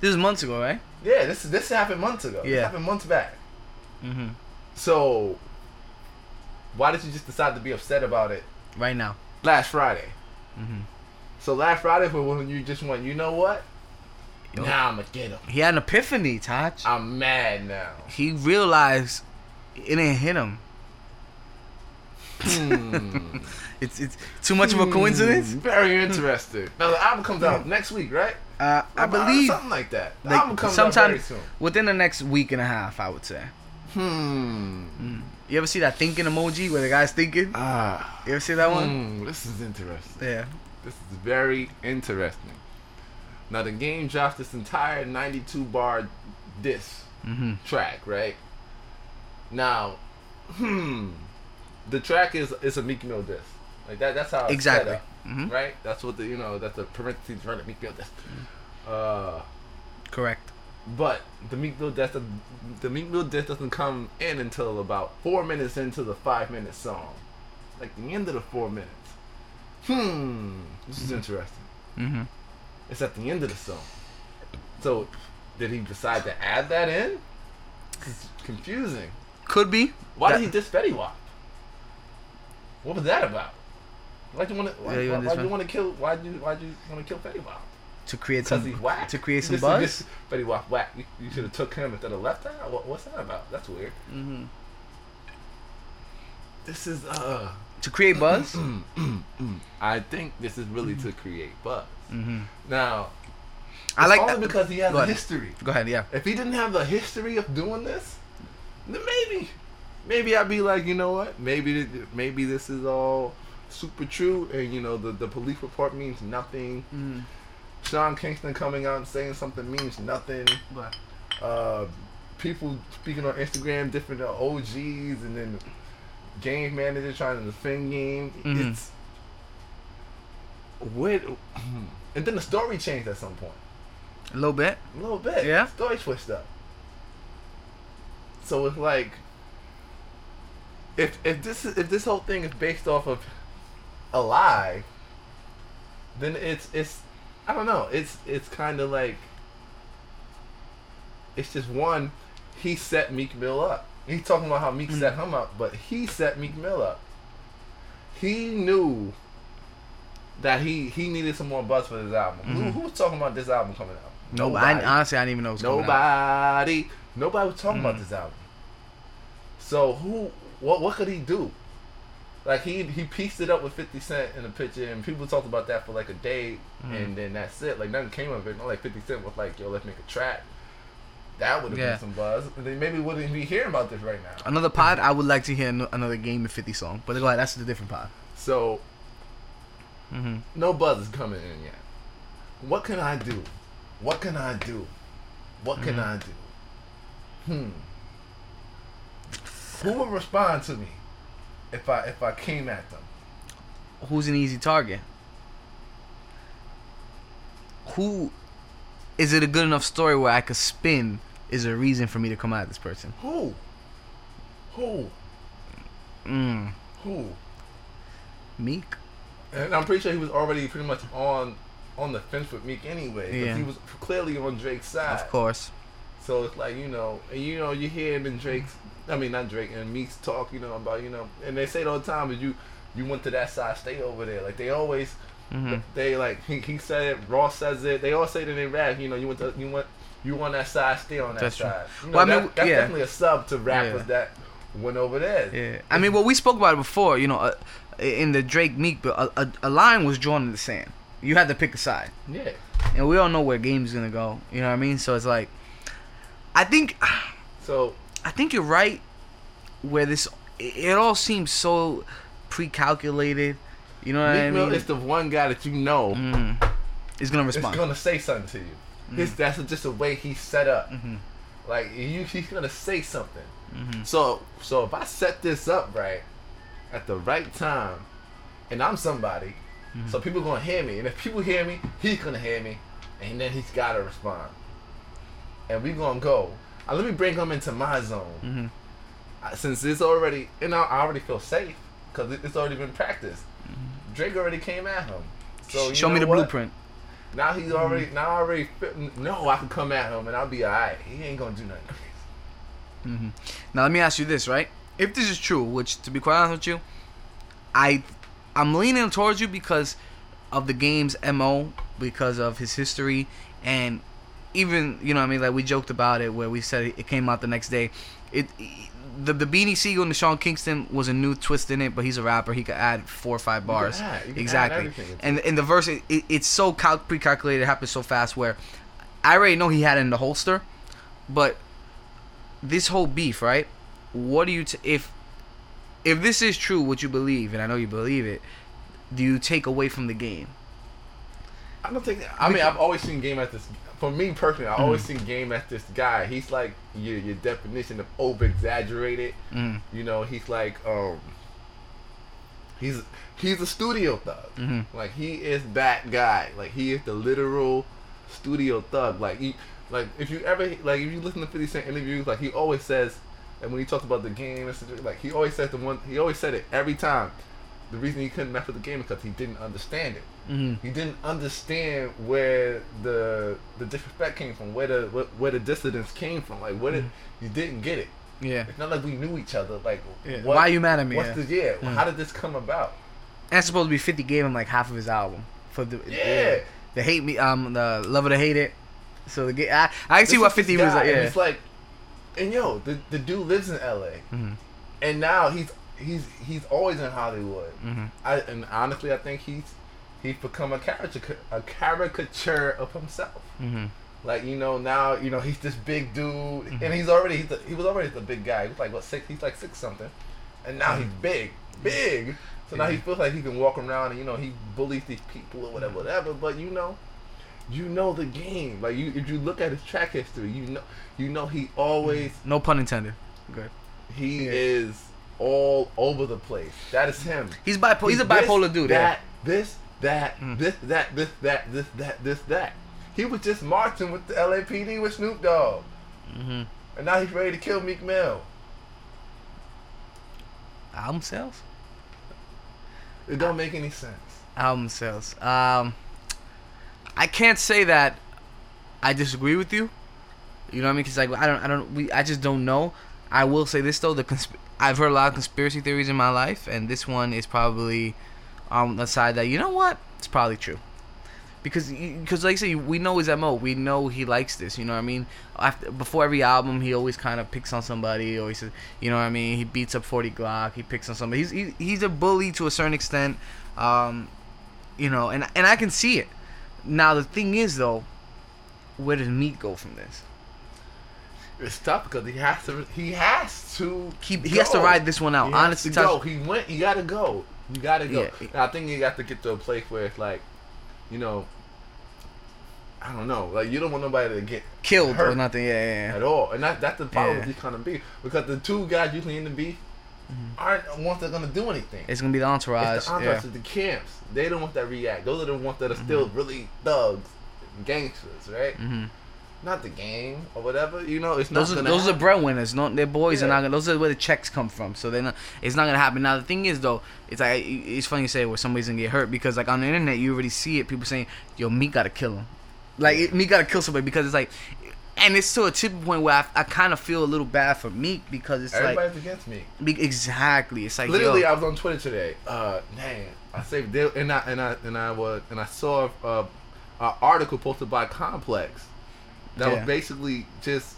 This is months ago, right? Yeah, this this happened months ago. This Yeah. happened months back. Mm-hmm. So why did you just decide to be upset about it Right now. last Friday? Mm-hmm. So last Friday was when you just went, you know what? Yo. Now I'm gonna get him. He had an epiphany, Taj. I'm mad now. He realized it didn't hit him. Hmm. It's it's too much of a coincidence. Hmm, Very interesting. Now the album comes out next week, right? Uh, I About- believe something like that. The like, album comes out sometime very soon. within the next week and a half, I would say. Hmm. You ever see that thinking emoji where the guy's thinking? Ah. You ever see that one? Hmm, this is interesting. Yeah. This is very interesting. Now the game drops this entire 92 bar disc Mm-hmm. track, right? Now, hmm, the track is is a Meek Mill disc. Like that. That's how it's Exactly. set up, Mhm. right? That's what the you know that's the parentheses running Meek Mill disc. Uh, Correct. but the Meek Mill disc, the Meek Mill disc doesn't come in until about four minutes into the five minute song, like the end of the four minutes. Hmm, this is interesting. Mm-hmm. It's at the end of the song. So, did he decide to add that in? It's confusing. Could be. Why That- did he diss Fetty Wap? What was that about? Why'd you want to? Why, Yeah, you why, want why'd you want to kill? Why'd you? Why'd you want to kill Fetty Wap? to create some he's whack. to create some This- buzz. this Fetty Wap whack. You, you should have took him instead of left out. What, what's that about? That's weird. mm-hmm. This is uh. To create buzz. I think this is really to create buzz. Mm-hmm. Now, I like only that. because he has Go a ahead. history. Go ahead. Yeah. If he didn't have the history of doing this, then maybe, maybe I'd be like, you know what? Maybe, maybe this is all super true, and you know, the the police report means nothing. Mm-hmm. Sean Kingston coming out and saying something means nothing. Uh, people speaking on Instagram, different OGs, and then game manager trying to defend game. Mhm. It's what, and then the story changed at some point. A little bit. A little bit. Yeah. Story switched up. So it's like if if this if this whole thing is based off of a lie, then it's it's I don't know. It's it's kind of like it's just one. He set Meek Mill up. He's talking about how Meek Mm. set him up, but he set Meek Mill up. He knew that he he needed some more buzz for this album. Who, Mhm. who was talking about this album coming out? Nobody. I, honestly, I didn't even know it was coming out. Nobody. Nobody was talking about Mm. this album. So who? What? What could he do? Like he he pieced it up with Fifty Cent in the picture, and people talked about that for like a day, Mm. and then that's it. Like nothing came of it. Not like Fifty Cent was like, "Yo, let's make a track." That would have Yeah. been some buzz. And then maybe wouldn't be hearing about this right now. Another pod. I would like to hear another Game of Fifty song, but go ahead. That's a different pod. So Mm-hmm. no buzz is coming in yet. What can I do? What can I do? What can Mhm. I do? Hmm. Who would respond to me if I if I came at them? Who's an easy target? Who is it a good enough story where I could spin? Is a reason for me to come at this person? Who? Who? Mm. Who? Meek. And I'm pretty sure he was already pretty much on on the fence with Meek anyway. Yeah. He was clearly on Drake's side. Of course. So it's like you know, and you know, you hear him in Drake's. I mean, not Drake and Meek's talk. You know about you know, and they say it all the time. But you you went to that side, stay over there. Like they always, hmm they like he, he said it. Ross says it. They all say that in rap. You know, you went to you went you on that side, stay on that That's side. You know, Well, I mean, that's yeah. definitely a sub to rappers Yeah. that went over there. Yeah. I mean, well, we spoke about it before. You know, uh, in the Drake Meek, but a, a, a line was drawn in the sand. You had to pick a side. Yeah. and we all know where game's gonna go. You know what I mean? So it's like, I think, So I think you're right. Where this, it, all seems so pre-calculated. You know what I Meek Mill mean? is the one guy that you know Mm, Is gonna respond. it's respond. gonna say something to you. His, that's just the way he's set up. Mhm. Like you, he's gonna say something. Mhm. So, so if I set this up right at the right time, and I'm somebody, Mm-hmm. so people gonna hear me, and if people hear me, he's gonna hear me, and then he's gotta respond, and we gonna go. Uh, let me bring him into my zone. Mhm. Uh, Since it's already, you know, I already feel safe because it's already been practiced. Drake already came at him. So Show me the what? blueprint. Now he's already now I already fit, no I can come at him and I'll be alright. He ain't gonna do nothing. hmm Now let me ask you this, right? If this is true, which to be quite honest with you, I I'm leaning towards you because of the game's mo, because of his history, and even you know what I mean like we joked about it where we said it came out the next day. It the the Beanie Sigel and the Sean Kingston was a new twist in it, but he's a rapper. He could add four or five bars. you can add exactly. And in the verse, it, it, it's so cal- pre-calculated. It happens so fast. Where I already know he had it in the holster, but this whole beef, right? What do you t- if if this is true, what you believe, and I know you believe it, do you take away from the game? I don't think. I mean, I've always seen game at this. For me personally, I Mm-hmm. always seen game at this guy. He's like your your definition of over exaggerated. Mm. You know, he's like um. He's he's a studio thug. Mhm. Like he is that guy. Like he is the literal studio thug. Like he like if you ever like if you listen to Fifty Cent interviews, like he always says, and when he talked about the game, and like he always says the one he always said it every time. The reason he couldn't mess with the game is because he didn't understand it. hmm He didn't understand where the the disrespect came from, where the where, where the dissidence came from. Like what it, you didn't get it. Yeah. It's not like we knew each other. Like Yeah. what- Why you mad at me? What's Yeah. the yeah? Yeah. How did this come about? It's supposed to be 50 gave him like half of his album for the Yeah. the hate me um the love to hate it. So the I I can see what 50 was like. Yeah. It's like, and yo, the the dude lives in L.A. Mhm. and now he's he's he's always in Hollywood. Mhm. I and honestly, I think he's he's become a caricature a caricature of himself. Mhm. Like you know now you know he's this big dude, Mm-hmm. and he's already he's a, he was already the big guy. He was like what six? He's like six something, and now he's Mm-hmm. big, big. So now he feels like he can walk around and you know he bullies these people or whatever, whatever. But you know, you know the game. Like you, if you look at his track history, you know, you know he always No pun intended. Good. he Yeah. is all over the place. That is him. He's bipolar. He's a this, bipolar dude. That, this, that, Mm. this, that, this, that, this, that, this, that. He was just marching with the LAPD with Snoop Dogg, Yeah. hmm and now he's ready to kill Meek Mill. Album sales. It don't make any sense. Album sales. Um, I can't say that I disagree with you. You know what I mean? Because like I don't, I don't, we, I just don't know. I will say this though: the consp- I've heard a lot of conspiracy theories in my life, and this one is probably on the side that you know what, it's probably true. Because, because like I say, we know his mo. We know he likes this. You know what I mean? After before every album, he always kind of picks on somebody, or he says, you know what I mean? He beats up Forty Glocc. He picks on somebody. He's he, he's a bully to a certain extent. Um, you know, and and I can see it. Now the thing is though, where does Meek go from this? It's tough because he has to. He has to. He he has to ride this one out. He Honestly, to go. He went. You gotta go. You gotta go. Yeah. And I think you got to get to a place where it's like, you know, I don't know. Like you don't want nobody to get killed or nothing. Yeah, yeah, yeah. at all. And that, that's the problem Yeah. with these kind of beef. Because the two guys usually in the beef aren't the ones that are going to do anything. Mm-hmm. It's gonna be the entourage. It's the entourage, yeah. Mm-hmm. it's the camps. They don't want that react. Those are the ones that are still really thugs, gangsters, right? hmm Not the game or whatever. You know, it's not Those are gonna those are breadwinners. No, their boys are not. Gonna, those are where the checks come from. So they're not. It's not gonna happen. Now the thing is though, it's like it's funny you say where somebody's gonna get hurt because like on the internet you already see it. People saying, "Yo, me gotta kill him." Like it, me gotta kill somebody because it's like, and it's to a tipping point where I, I kind of feel a little bad for Meek because it's like Everybody's against me. exactly. It's like Literally, yo, I was on Twitter today. Uh, man, I saved and I and I and I was and I saw uh, an article posted by Complex that Yeah. was basically just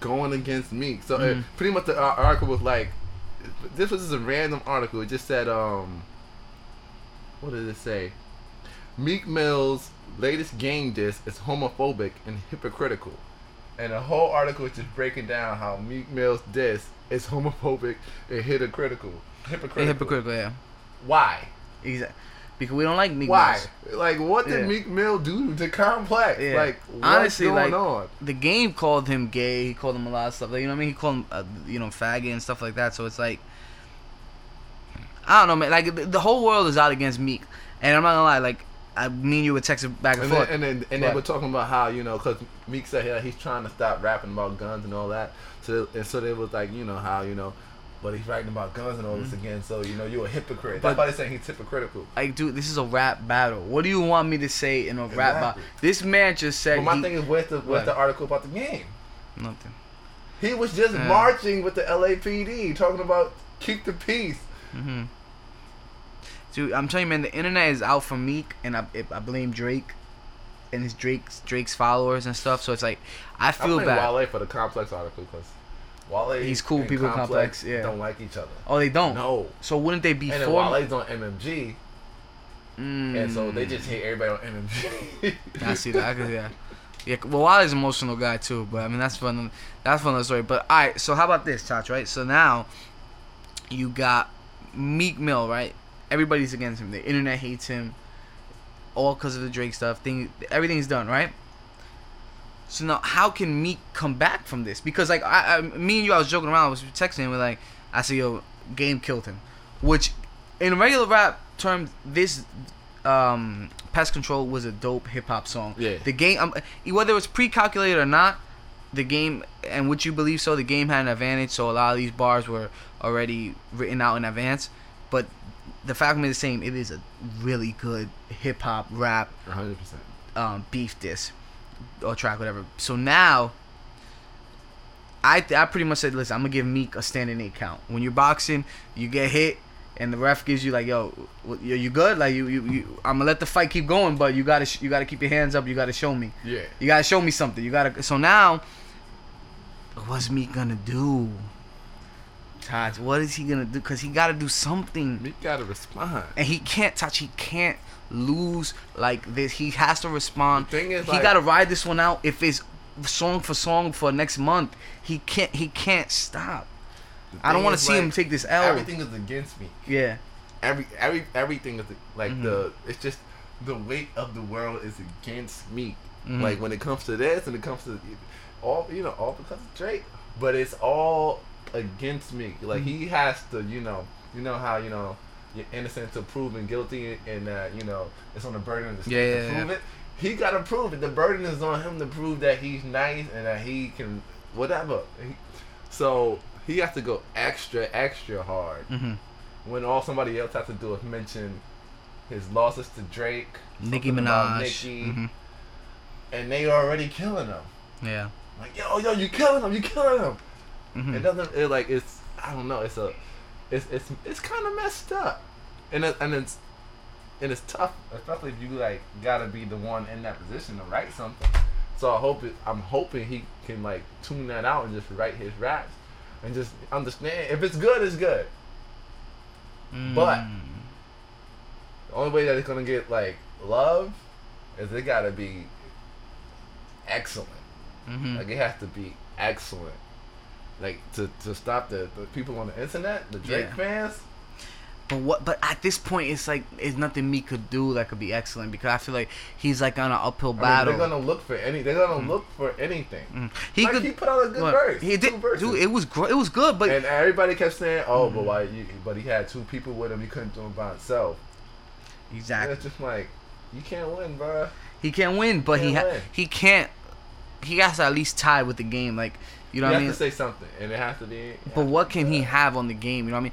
going against Meek. So uh, Mhm. pretty much the uh, article was like, this was just a random article. It just said, um, what did it say? Meek Mill's latest game disc is homophobic and hypocritical. And the whole article is just breaking down how Meek Mill's disc is homophobic and hypocritical. Hypocritical. they're hypocritical. Yeah. Why? Exactly. because we don't like Meek Why? Mills. Like, what did Yeah. Meek Mill do to Complex? Yeah. Like, what's Honestly, going like, on? The game called him gay. He called him a lot of stuff. Like, you know what I mean? He called him, uh, you know, faggot and stuff like that. So it's like, I don't know, man. Like the, the whole world is out against Meek, and I'm not gonna lie. Like, I mean, you were texting back and, And forth. then, and then, and they were talking about how you know, because Meek said yeah, he's trying to stop rapping about guns and all that. So and so they was like, you know how you know, but he's writing about guns and all this again. So you know, you're a hypocrite. Mm-hmm. But- That's why they're saying he's hypocritical. like, dude, this is a rap battle. What do you want me to say in a rap battle? This man just said But my he- thing is, where's the where's the article about the game? nothing. He was just Yeah. marching with the LAPD, talking about keep the peace. hmm Dude, I'm telling you, man, the internet is out for Meek, and I, I blame Drake and his Drake's Drake's followers and stuff. So it's like I I feel blame bad. Wale for the complex article because Wale He's cool people in Complex, yeah. don't like each other. Oh, they don't. No. So wouldn't they be And then? Wale's on MMG, Mm. and so they just hate everybody on MMG. I see that. I can see that. Yeah, well, Wale's an emotional guy too, but I mean that's fun. That's fun story. But all right, so how about this, Touch? Right. So now you got Meek Mill, right? Everybody's against him. The internet hates him, all because of the Drake stuff. Thing, everything's done, right? So now, how can Meek come back from this? Because like I, I me and you, I was joking around. I was texting him with like, I said, "Yo, game killed him," which in regular rap terms, this um, Pest Control was a dope hip hop song. Yeah. The game, um, whether was pre-calculated or not, the game and would you believe so, the game had an advantage. So a lot of these bars were already written out in advance. But the fact remains the same. It is a really good hip hop rap 100%. um, beef diss or track, whatever. So now, I I pretty much said, listen, I'm gonna give Meek a standing eight count. When you're boxing, you get hit, and the ref gives you like, yo, you you good? Like you, you, you I'm gonna let the fight keep going, but you gotta sh- you gotta keep your hands up. You gotta show me. Yeah. You gotta show me something. You gotta. So now, what's Meek gonna do? What is he gonna do? Cause he gotta do something He gotta respond. and he can't touch. He can't lose like this. He has to respond. The thing is, he like- got to ride this one out. If it's song for song for next month, he can't. He can't stop. I don't want to see him take this L. Everything is against me. Yeah. Every every everything is like Mhm. the it's just the weight of the world is against me. Mhm. Like when it comes to this and it comes to all you know all because of Drake, but it's all against me. Like Mm-hmm. he has to you know you know how you know you're innocent to proven guilty and that you know it's on the burden of the state Yeah, to yeah, prove yeah. it. He gotta prove it. The burden is on him to prove that he's nice and that he can whatever. He- so he has to go extra extra hard hmm when all somebody else has to do is mention his losses to Drake, Nicki Minaj. Nicki, hmm and they already killing him. Yeah. Like yo, yo, you killing him, you killing him. Hmm It doesn't. It like it's. I don't know. It's a. It's it's it's kind of messed up, and it, and it's and it's tough, especially if you like gotta be the one in that position to write something. So I hope it, I'm hoping he can like tune that out and just write his raps, and just understand if it's good, it's good. But- Mm. The only way that it's gonna get like love is it gotta be excellent. Mhm. Like it has to be excellent. Like to, to stop the, the people on the internet, the Drake Yeah. fans. But what? But at this point, it's like it's nothing Meek could do that could be excellent because I feel like he's like on an uphill I mean, battle. they're gonna look for any. They're gonna look for anything. Mm. He like could. he put out a good verse. He two did. verses. Dude, it was gr- it was good, but and everybody kept saying, "Oh, Mm. but why? You, but he had two people with him. He couldn't do it by himself." And exactly. it's just like you can't win, bro. He can't win, but he Can't ha- win. he can't. He has to at least tie with the game, like you know you what I have mean. to say something, and it has to be. but what can he have on the game? You know what I mean?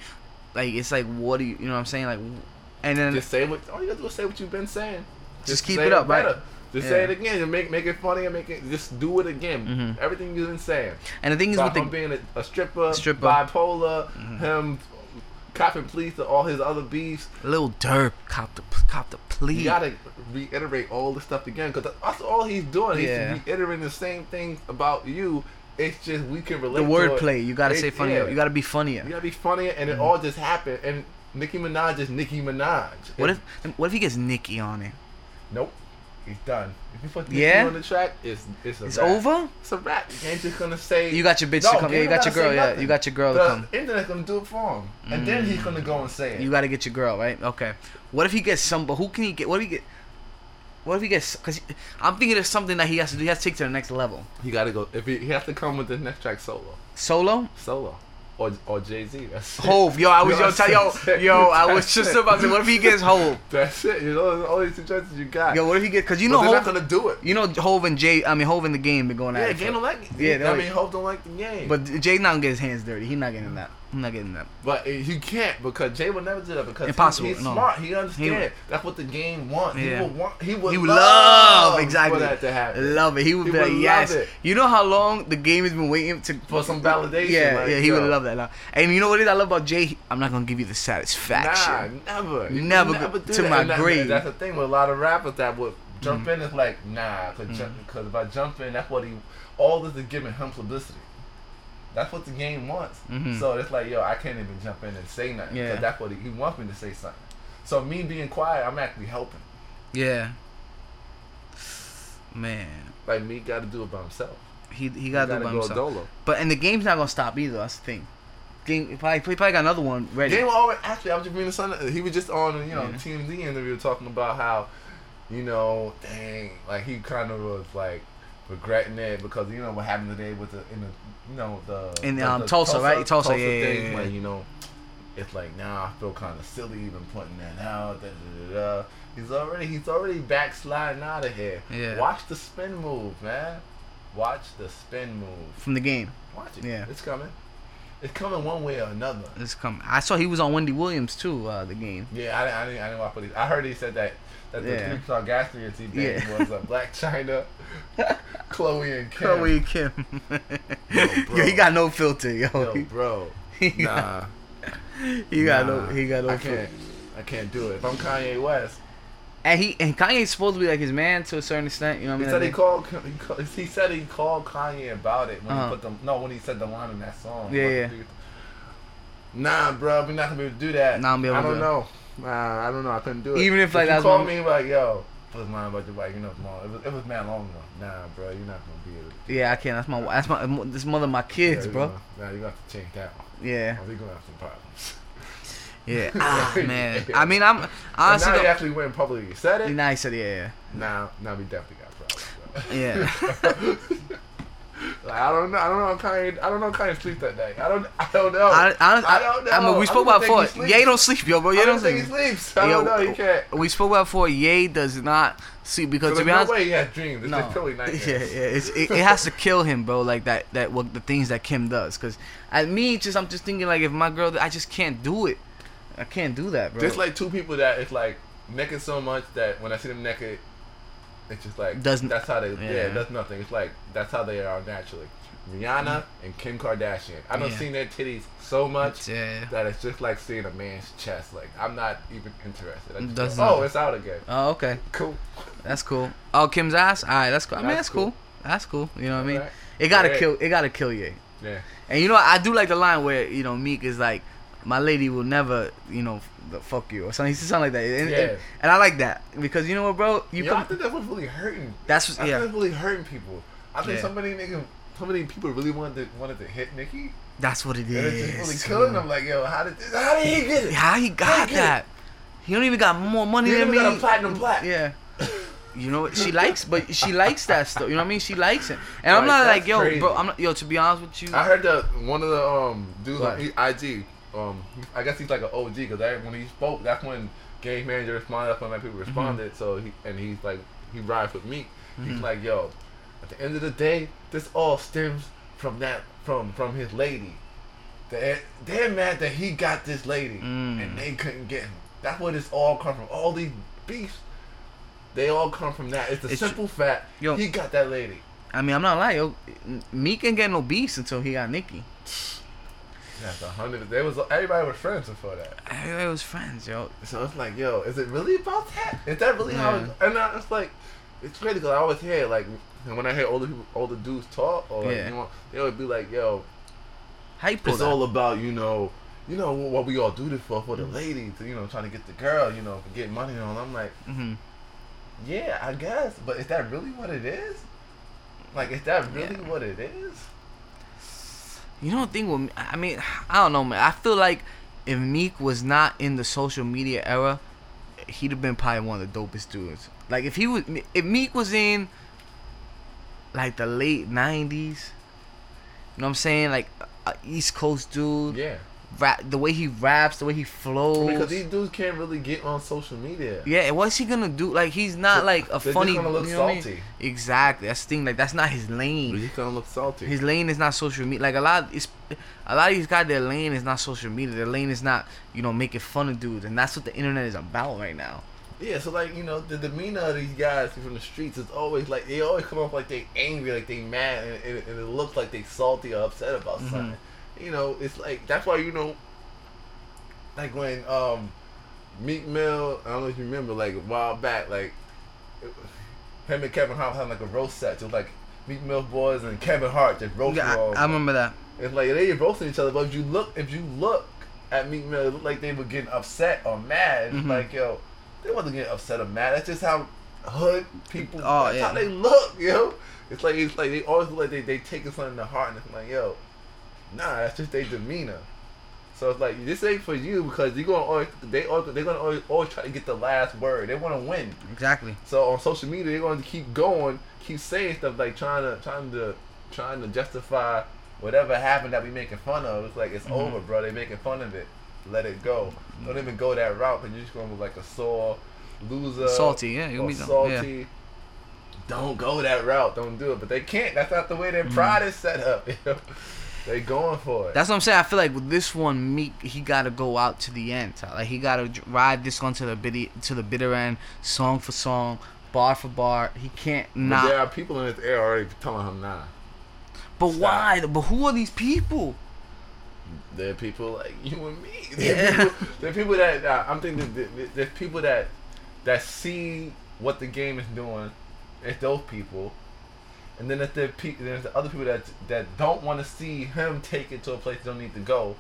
Like it's like what do you you know what I'm saying? Like, and then Just say what. All you gotta do is say what you've been saying. Just keep say it up, right? better. Just Yeah. say it again. And make make it funny and make it. Just do it again. Mhm. Everything you've been saying. and the thing is About with the being a, a stripper, Stripper. Mm-hmm. bipolar, him copping pleas to all his other beefs. little derp cop the cop the plea. You gotta reiterate all the stuff again because that's all he's doing. He's reiterating the same things about you. It's just we can relate. the wordplay. You gotta It- say funnier. yeah. You gotta be funnier. You gotta be funnier, and it mm. all just happened. And Nicki Minaj is Nicki Minaj. What if what if he gets Nicki on it? Nope. he's done. If you put Yeah? yeah? on the track, it's it's a It's wrap. over. It's a wrap. You ain't just gonna say You got your bitch No, to come. Yeah, you got your girl. Yeah, you got your girl to the come. internet's gonna do it for him, and then he's gonna mm. go and say it. You got to get your girl, right? Okay. What if he gets some? But who can he get? What if he get? What if he gets? Because I'm thinking of something that he has to do. He has to take to the next level. He gotta go. If he, he has to come with the next track solo, Solo. solo, or or Jay Z. That's. Hov, yo, I was yo, tell yo, it. yo, I was just it. about to. What if he gets Hov? That's it. You know, the only two choices you got. Yo, what if he gets? Because you know they're not gonna do it. you know Hov and Jay. I mean Hov in the game been going Yeah, at it. Game don't like. Yeah, I mean, Hov don't like the game. But Jay not gonna get his hands dirty. He's not getting that. I'm not getting that. But you can't because Jay would never do that because Impossible, He, he's no. smart. He understands. That's what the game wants. Yeah. He would want. He would, He would love, love exactly. for that to happen. Love it. He would He be like, would love yes. it. You know how long the game has been waiting to For some validation, Yeah, like, yeah. He yo. would love that. And you know what it is I love about Jay? I'm not gonna give you the satisfaction. Nah, never. Never do to that. my that- grave. That's the thing with a lot of rappers that would jump Mm. in. It's like nah, because if I jump in, that's what he. All this is giving him publicity. That's what the game wants. Mhm. So it's like yo, I can't even jump in and say nothing. Yeah. That's what he, he wants me to say something. So me being quiet, I'm actually helping. Yeah. Man, Like Meek, got to do it by himself. he he got to do it by go himself. dolo. But and the game's not gonna stop either. That's the thing. Game, he probably, he probably got another one ready. Game already. Actually, I was just reading something. He was just on, you know, Yeah. TMZ interview talking about how, you know, dang, like he kind of was like regretting it because you know what happened today with the in the you know the In, the- um, the Tulsa, right? Tulsa, yeah, yeah, thing, yeah, Like yeah. you know, it's like now I feel kind of silly even putting that out. Da, da, da, da. He's already he's already backsliding out of here. Yeah. Watch the spin move, man. Watch the spin move. from the game. Watch it. Yeah. It's coming. It's coming one way or another. It's coming. I saw he was on Wendy Williams too. Uh, the game. Yeah, I, didn't- I didn't. I didn't watch. I heard he said that that the Yeah. yeah. Sargassy thing Yeah. was a Blac Chyna, Chloe and Kim. Chloe Kim. Yo, yo, he got no filter, yo. Yo, bro. he got, Nah, he got no. He got no I filter. can't. I can't do it. If I'm Kanye West, And he and Kanye's supposed to be like his man to a certain extent. You know what I mean? he called. He, called, he said he called Kanye about it when Uh-huh. he put the no when he said the line in that song. Yeah, yeah. Nah, bro, we're not gonna be able to do that. Nah, I'm be able I don't do know. Nah, I don't know. I couldn't do it. Even if, like, you that's call one- me like, yo, what's mine about your wife? You know, it's long. It was, it was man long ago. Nah, bro, you're not gonna be able to. Yeah, I can't. That's my. That's my. This mother of my kids, Yeah, bro. You're gonna, nah, you got to change that one. Yeah, Or we gonna have some problems. yeah. Ah, man. I mean, I'm honestly. and now he actually went publicly. Said it. Nah, he said, yeah, Now, now we definitely got problems. Bro. yeah. Like, I don't know. I don't know. How Kanye. I don't know. How Kanye sleep that night. I don't. I don't know. I, I, I, don't know. I mean, we spoke about he before. Ye don't sleep, yo, bro. Ye I don't don't think he sleep. sleeps. I Yo, don't know. He can't. We spoke about before. Ye does not sleep because So to there's be no honest, way he has dreams. It's no. nightmares. Yeah, yeah. It, it has to kill him, bro. Like that. That what the things that Kim does. Cause at me, just I'm just thinking like if my girl, I just can't do it. I can't do that, bro. Just like two people that it's like naked so much that when I see them naked, it's just like Doesn't- That's how they. Yeah, yeah. that's nothing. It's like that's how they are naturally. Rihanna mm. and Kim Kardashian. I don't Yeah. seen their titties so much yeah. that it's just like seeing a man's chest. Like I'm not even interested. I just oh, it's out again. Oh, okay. Cool. That's cool. Oh, Kim's ass. All right, that's cool. I mean, That's that's cool. cool. That's cool. You know what I mean? Alright. It gotta Yeah. kill. It gotta kill you. Yeah. And you know, I do like the line where you know Meek is like, "My lady will never, you know, fuck you" or something. He said something like that. And, Yeah. and, and I like that because you know what, bro? You You I come. think that's what's really hurting. That's I what, think yeah. that's really hurting people. I think Yeah. so many niggas, so many people really wanted to, wanted to hit Nicki, That's what it and it's just really is. killing them. Like, yo, how did this, how did he get it? How he got get it. that? He don't even got more money He than even me. got a platinum plaque. Yeah. You know what? She likes, but she likes that stuff. You know what I mean? She likes it, and I'm not like, yo, crazy. bro. I'm not, yo. To be honest with you, I heard that one of the um dudes What? on IG, um, I guess he's like an OG because when he spoke, that's when game manager responded. That's when like people responded. So he and he's like he rides with me. He's like, yo, at the end of the day, this all stems from that from from his lady. They're, they're mad that he got this lady Mm. and they couldn't get him. That's where this all come from. All these beefs, they all come from that. It's the It's- simple fact Yo. he got that lady. I mean, I'm not lying, yo. Meek ain't get no beefs until he got Nicki. That's a hundred. There was everybody was friends before that. Everybody was friends, yo. So it's like, yo, is it really about that? Is that really how? It, and I, it's like, it's crazy because I always hear like when I hear older people, older dudes talk, or like, Yeah. you know, they always be like, yo, it's all about you know, you know what we all do this for for the ladies, you know, trying to get the girl, you know, getting money on. I'm like, mm-hmm. yeah, I guess. But is that really what it is? Like, is that really Yeah. what it is? You don't think with I mean, I don't know, man. I feel like if Meek was not in the social media era, he'd have been probably one of the dopest dudes. Like if he was, if Meek was in like the late '90s, you know what I'm saying? Like a East Coast dude, Yeah. Rap, the way he raps, the way he flows. Because these dudes can't really get on social media. yeah, what's he gonna do? Like he's not like a funny. just gonna look you know what I mean? salty. Exactly, that's the thing. Like that's not his lane. He's gonna look salty. His lane is not social media. Like a lot, it's a lot of these guys. Their lane is not social media. Their lane is not you know making fun of dudes, and that's what the internet is about right now. Yeah, so like you know the demeanor of these guys from the streets is always like they always come off like they angry, like they mad, and, and, and it looks like they salty or upset about Mhm. something. You know, it's like that's why you know, like when um Meek Mill, I don't know if you remember, like a while back, like it, him and Kevin Hart had like a roast set. It was like Meek Mill boys and Kevin Hart just roasting Yeah, all. I, I remember that. It's like they roasting each other, but if you look, if you look at Meek Mill, it looked like they were getting upset or mad. It's Mhm. like yo, they wasn't getting upset or mad. That's just how hood people. Oh, that's yeah. how they look, yo. It's like it's like they always look like they they taking something to heart, and it's like yo, nah, that's just their demeanor. So it's like this ain't for you because you're gonna always they always, they're gonna always, always try to get the last word. They want to win. Exactly. So on social media, they're going to keep going, keep saying stuff like trying to trying to trying to justify whatever happened that we making fun of. It's like it's Mhm. over, bro. They making fun of it. Let it go. Don't even go that route because you're just going to look like a sore loser, Salty, yeah, you'll or be salty. Don't go that route. Don't do it. But they can't. That's not the way their pride is set up. You know? They going for it. That's what I'm saying. I feel like with this one, Meek, he gotta go out to the end. Like he gotta ride this one to the bitty, to the bitter end, song for song, bar for bar. He can't but not. there are people in this era already telling him nah. But Stop. why? But who are these people? There are people like you and me. There Yeah. people, there are people that uh, I'm thinking. There's people that that see what the game is doing. It's those people, and then there's the pe- there's the other people that that don't want to see him take it to a place they don't need to go.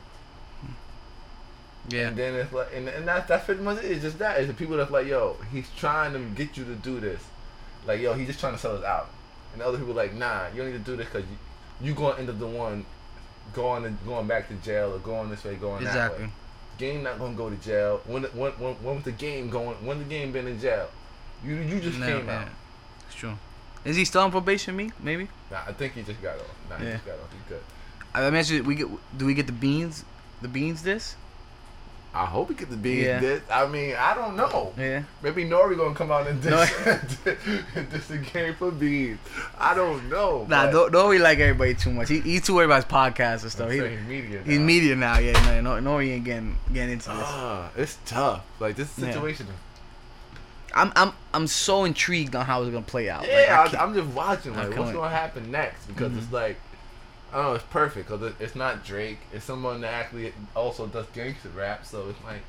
Yeah. And then it's like, and, and that's that's pretty much it. It's just that. It's the people that's like, yo, he's trying to get you to do this. Like, yo, he's just trying to sell us out. And the other people like, nah, you don't need to do this because you you gonna end up the one going and going back to jail or going this way, going that Exactly. way. Game not gonna go to jail. When when when, when was the game going? When the game been in jail? You you just No, came yeah. out. It's true. Is he still on probation? Me? Maybe. Nah, I think he just got off. Nah, he Yeah. just got off. He good. I mentioned we get. Do we get the beans? The beans. This. I hope he get the beans. Yeah. This. I mean, I don't know. Yeah. Maybe Nori gonna come out and diss, Nori- diss the game for beans. I don't know. Nah, don't, don't really like everybody too much. He, he's too worried about his podcast and stuff. He, saying media. he's now. media now. Yeah, no, no, no, ain't getting getting into this. Ah, it's tough. Like this Yeah. situation. I'm I'm I'm so intrigued on how it's gonna play out. Like, Yeah, can't- I, am just watching. Like, what's gonna happen next? Because Mhm. it's like, I don't know. It's perfect because it, it's not Drake. It's someone that actually also does gangster rap. So it's like,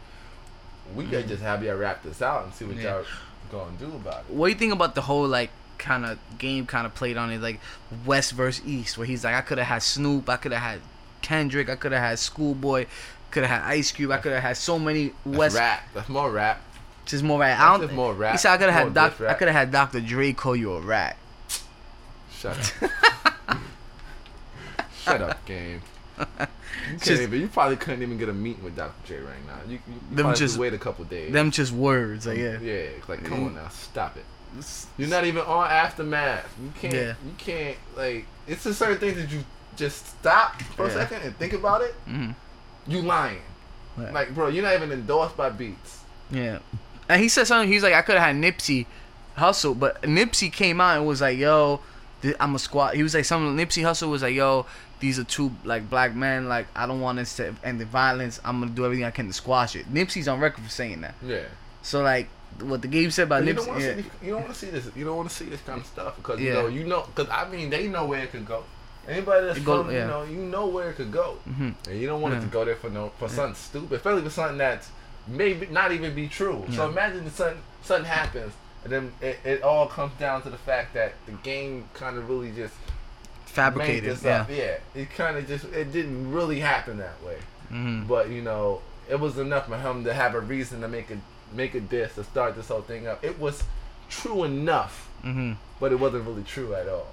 we gotta Mhm. just have y'all wrap this out and see what Yeah. y'all gonna do about it. what do you think about the whole like kind of game kind of played on it like West versus East, where he's like, I could have had Snoop, I could have had Kendrick, I could have had Schoolboy, could have had Ice Cube, I could have had so many That's West. rap. That's more rap. Just more right. I don't. just more rap. He said I could have had Doc. I could have had Dr. Dre call you a rat. Shut up. Shut up, game. You, Just- even, you probably couldn't even get a meeting with Dr. J right now. You, you, you Them just- wait a couple days. Them just words. Like yeah. Yeah, like come Mm. on now, stop it. You're not even on aftermath. You can't. Yeah. You can't like. It's a certain things that you just stop for a second and think about it. hmm You lying. Right. Like, bro, you're not even endorsed by Beats. Yeah. And he said something. He's like, I could have had Nipsey Hussle, but Nipsey came out and was like, "Yo, I'm a squad." He was like, "Some Nipsey Hussle was like, yo, these are two like black men. Like, I don't want this to end the violence. I'm gonna do everything I can to squash it." Nipsey's on record for saying that. Yeah. So like, what the game said about But you don't want to yeah. see. this- You don't want to see this. You don't want to see this kind of stuff because you know. You know. Because I mean, they know where it could go. Anybody that's go- from, yeah. you know, you know where it could go, Mhm. and you don't want it to go there for no for something stupid, especially for something that's maybe not even be true. So imagine that something something happens, and then it, it all comes down to the fact that the game kind of really just fabricated. this Yeah. up. Yeah, it kind of just it didn't really happen that way. hmm But you know, it was enough for him to have a reason to make a make a diss to start this whole thing up. It was true enough, Mm-hmm. but it wasn't really true at all.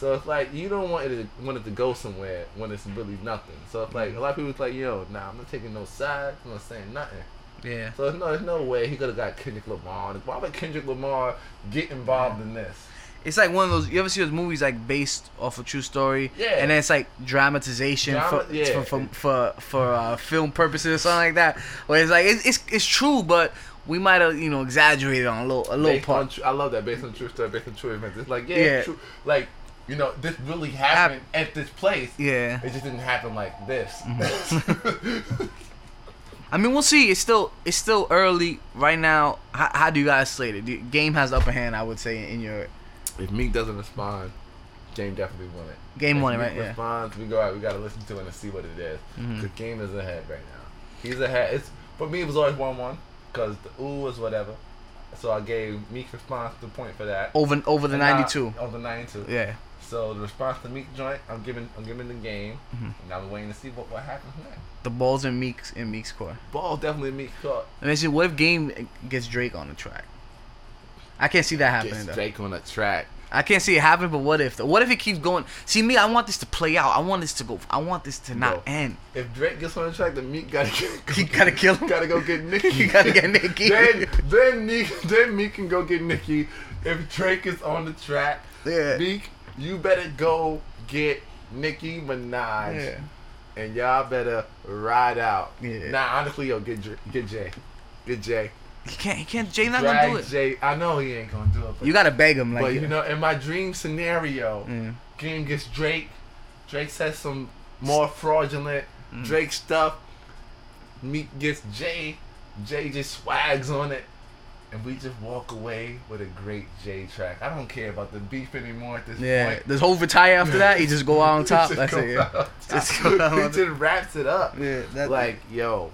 So it's like you don't want it to want it to go somewhere when it's really nothing. So it's like a lot of people's like, yo, nah, I'm not taking no sides. I'm not saying nothing. Yeah. So there's no, there's no way he could have got Kendrick Lamar. Why would Kendrick Lamar get involved in this? It's like one of those. You ever see those movies like based off a true story? Yeah. And then it's like dramatization Drama- for, yeah. for for for, for uh, film purposes or something like that. Where it's like it's it's, it's true, but we might have you know exaggerated on a little a little Based part. I love that based on true story, based on true events. It's like yeah, Yeah. true. Like you know, this really happened at this place. Yeah. It just didn't happen like this. Mm-hmm. I mean, we'll see. It's still it's still early right now. How, how do you guys slate it? The game has the upper hand, I would say, in your if Meek doesn't respond, Game definitely won it. game If one, Meek right? Yeah. Responds, we go out. We gotta listen to it and see what it is. Mhm. The game is ahead right now. He's ahead. It's for me. It was always one one because the ooh was whatever. So I gave Meek response the point for that. Over over the ninety two. Over ninety two. Yeah. So the response to Meek joint, I'm giving I'm giving the game. Mhm. Now we're waiting to see what what happens next. The balls in Meek's in Meek's core. Ball definitely Meek caught. I mean, see, what if game gets Drake on the track? I can't see that happening Gets though. Drake on the track. I can't see it happen, but what if? Though? What if it keeps going? See me, I want this to play out. I want this to go. I want this to not Go. end. If Drake gets on the track, then Meek gotta get, You gotta kill him. gotta go get Nicki. You gotta get Nicki. then then Meek then Meek can go get Nicki. If Drake is on the track, Yeah. Meek, you better go get Nicki Minaj, Yeah. and y'all better ride out. Yeah. Nah, honestly, yo, get get Jay, get Jay. He can't. He can't. Jay not Drag gonna do it. Jay. I know he ain't gonna do it, but, You gotta beg him. Like, but you know, in my dream scenario, Yeah. Game gets Drake. Drake says some more fraudulent Mm. Drake stuff. Meek gets Jay. Jay just swags on it. And we just walk away with a great Jay track. I don't care about the beef anymore at this yeah. point. Does Hov retire after that? He just go out on top. That's it. Yeah. Just go out he just wraps it up. Yeah. Like, yo.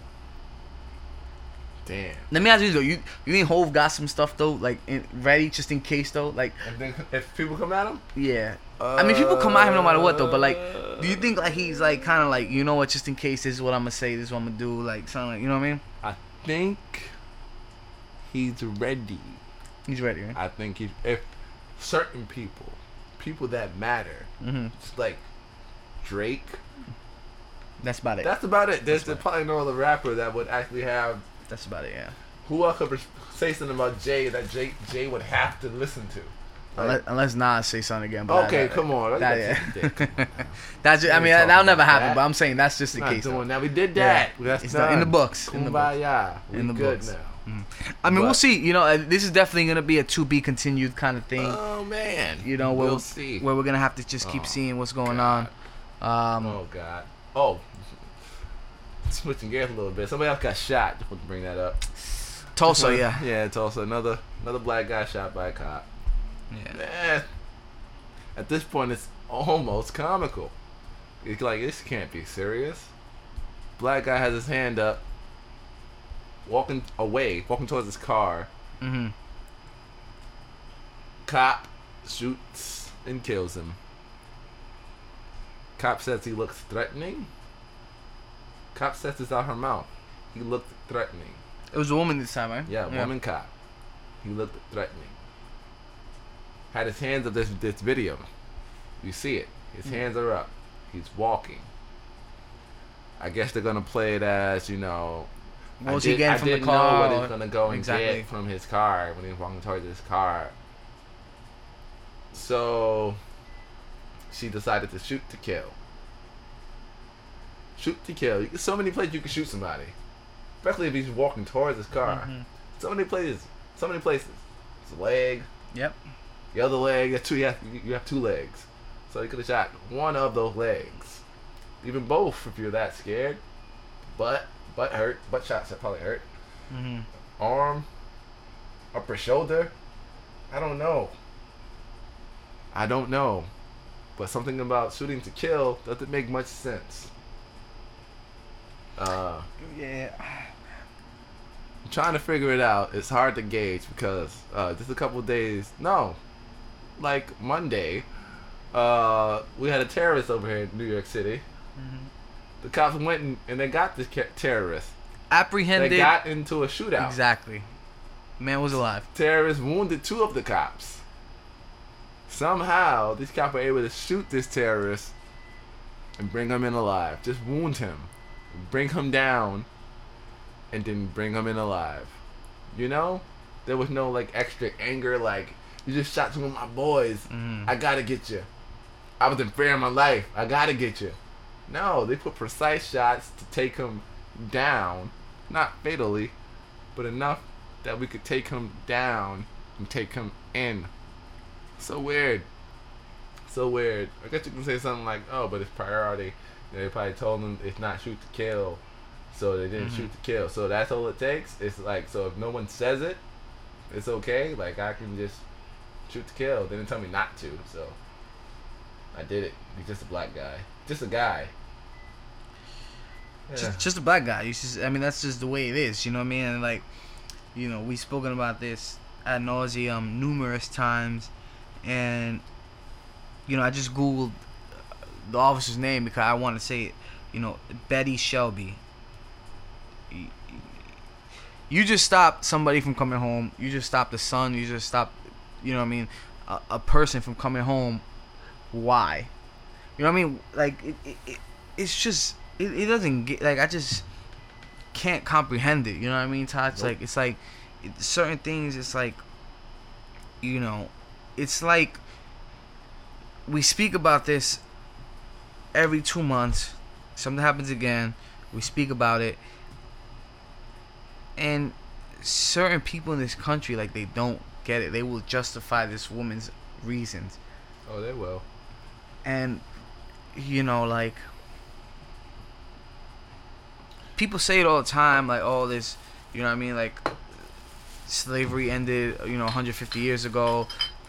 Damn. Let me ask you though. You you think Hov got some stuff though, like in, ready just in case though? Like, And then if people come at him, yeah. I mean, people come at him no matter what though. But like, do you think like he's like kind of like you know what? Just in case this is what I'm gonna say. This is what I'm gonna do. Like something like you know what I mean? I think he's ready. He's ready. Right? I think if, if certain people, people that matter, Mm-hmm. it's like Drake. That's about it. That's about it. There's That's probably no other rapper that would actually have. That's about it. Yeah. Who else could say something about Jay that Jay Jay would have to listen to? Unless, unless Nas say something again. But okay, that- come on. That, That's yeah. that's just, I mean that'll never about happen. that. But I'm saying that's just the case. doing that. We did Yeah. that. That's It's not- in the books, in the books. We In the good books. now. I mean, we'll see. You know, uh, this is definitely gonna be a to be continued kind of thing. Oh man. you know, we'll we'll see. where we're gonna have to just keep Oh, seeing what's going God. on. Um, Oh God. Oh. Switching gears a little bit. Somebody else got shot. Just want to bring that up. Tulsa, yeah, Yeah, Tulsa. Another another black guy shot by a cop. yeah. Eh, at this point, it's almost comical. It's like this can't be serious. Black guy has his hand up, walking away, walking towards his car. Mm-hmm. Cop shoots and kills him. Cop says he looks threatening. Cop says it's out her mouth. He looked threatening. It was a woman this time, right? Yeah, woman cop. He looked threatening. Had his hands up this this video. You see it. His Hmm. hands are up. He's walking. I guess they're gonna play it as you know. What was he getting I from the didn't car? know what or- he's gonna go and Exactly. get from his car when he was walking towards his car. So she decided to shoot to kill. Shoot to kill. You- So many places you can shoot somebody, especially if he's walking towards his car. Mhm. So many places. So many places. His leg, Yep. the other leg. That's two. You have, you have two legs, so he could have shot one of those legs, even both if you're that scared. Butt, butt hurt. Butt shots that probably hurt. Mm-hmm. Arm, upper shoulder. I don't know. I don't know, but something about shooting to kill doesn't make much sense. Uh, Yeah. I'm trying to figure it out. It's hard to gauge because uh, just a couple days, no, like Monday, uh, we had a terrorist over here in New York City. Mm-hmm. The cops went and, and they got this ca- terrorist. Apprehended. They got into a shootout. exactly. Man was alive. terrorists wounded two of the cops. Somehow, these cops were able to shoot this terrorist and bring him in alive. Just wound him, bring him down, and then bring him in alive. You know, there was no like extra anger. Like you just shot two of my boys. Mhm. I gotta get you. I was in fear of my life. I gotta get you. No, they put precise shots to take him down, not fatally, but enough that we could take him down and take him in. So weird. So weird. I guess you can say something like, "Oh, but it's priority." They probably told them it's not shoot to kill, so they didn't Mhm. shoot to kill. So that's all it takes. It's like so if no one says it, it's okay. Like I can just shoot to kill. They didn't tell me not to, so I did it. He's just a black guy, just a guy. Yeah. Just, just a black guy. You just, I mean, that's just the way it is. You know what I mean? And like, you know, we've spoken about this ad nauseum numerous times, and you know, I just googled the officer's name because I want to say it. You know, Betty Shelby. You just stopped somebody from coming home. You just stopped the son. You just stopped, you know what I mean, a, a person from coming home. Why? You know what I mean? Like it, it, it it's just it, it doesn't get like I just can't comprehend it. You know what I mean, Taj? It's Nope. like it's like it, certain things. It's like you know, it's like we speak about this every two months. Something happens again. We speak about it, and certain people in this country like they don't get it. They will justify this woman's reasons oh, they will. and you know like people say it all the time like oh this you know what i mean like slavery ended you know 150 years ago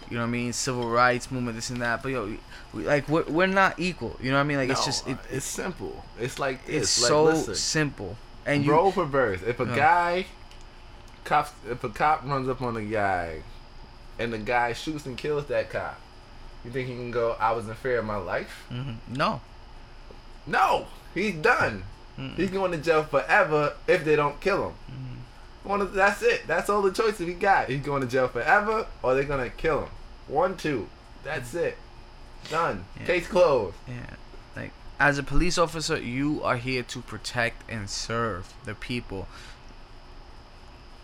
you know what i mean civil rights movement this and that but yo we, like we're, we're not equal you know what i mean like it's just it, it's simple. It's like it's. Like, so listen. simple and you role reverse. If a guy, cops, if a cop runs up on a guy, and the guy shoots and kills that cop, you think he can go? I was in fear of my life. Mhm. no No, he's done. Mm-mm. He's going to jail forever if they don't kill him. Mm-hmm. One of, that's it. That's all the choices he got. He's going to jail forever, or they're gonna kill him. One, two. That's it. Done. Yeah. Case closed. Yeah. Like as a police officer, you are here to protect and serve the people.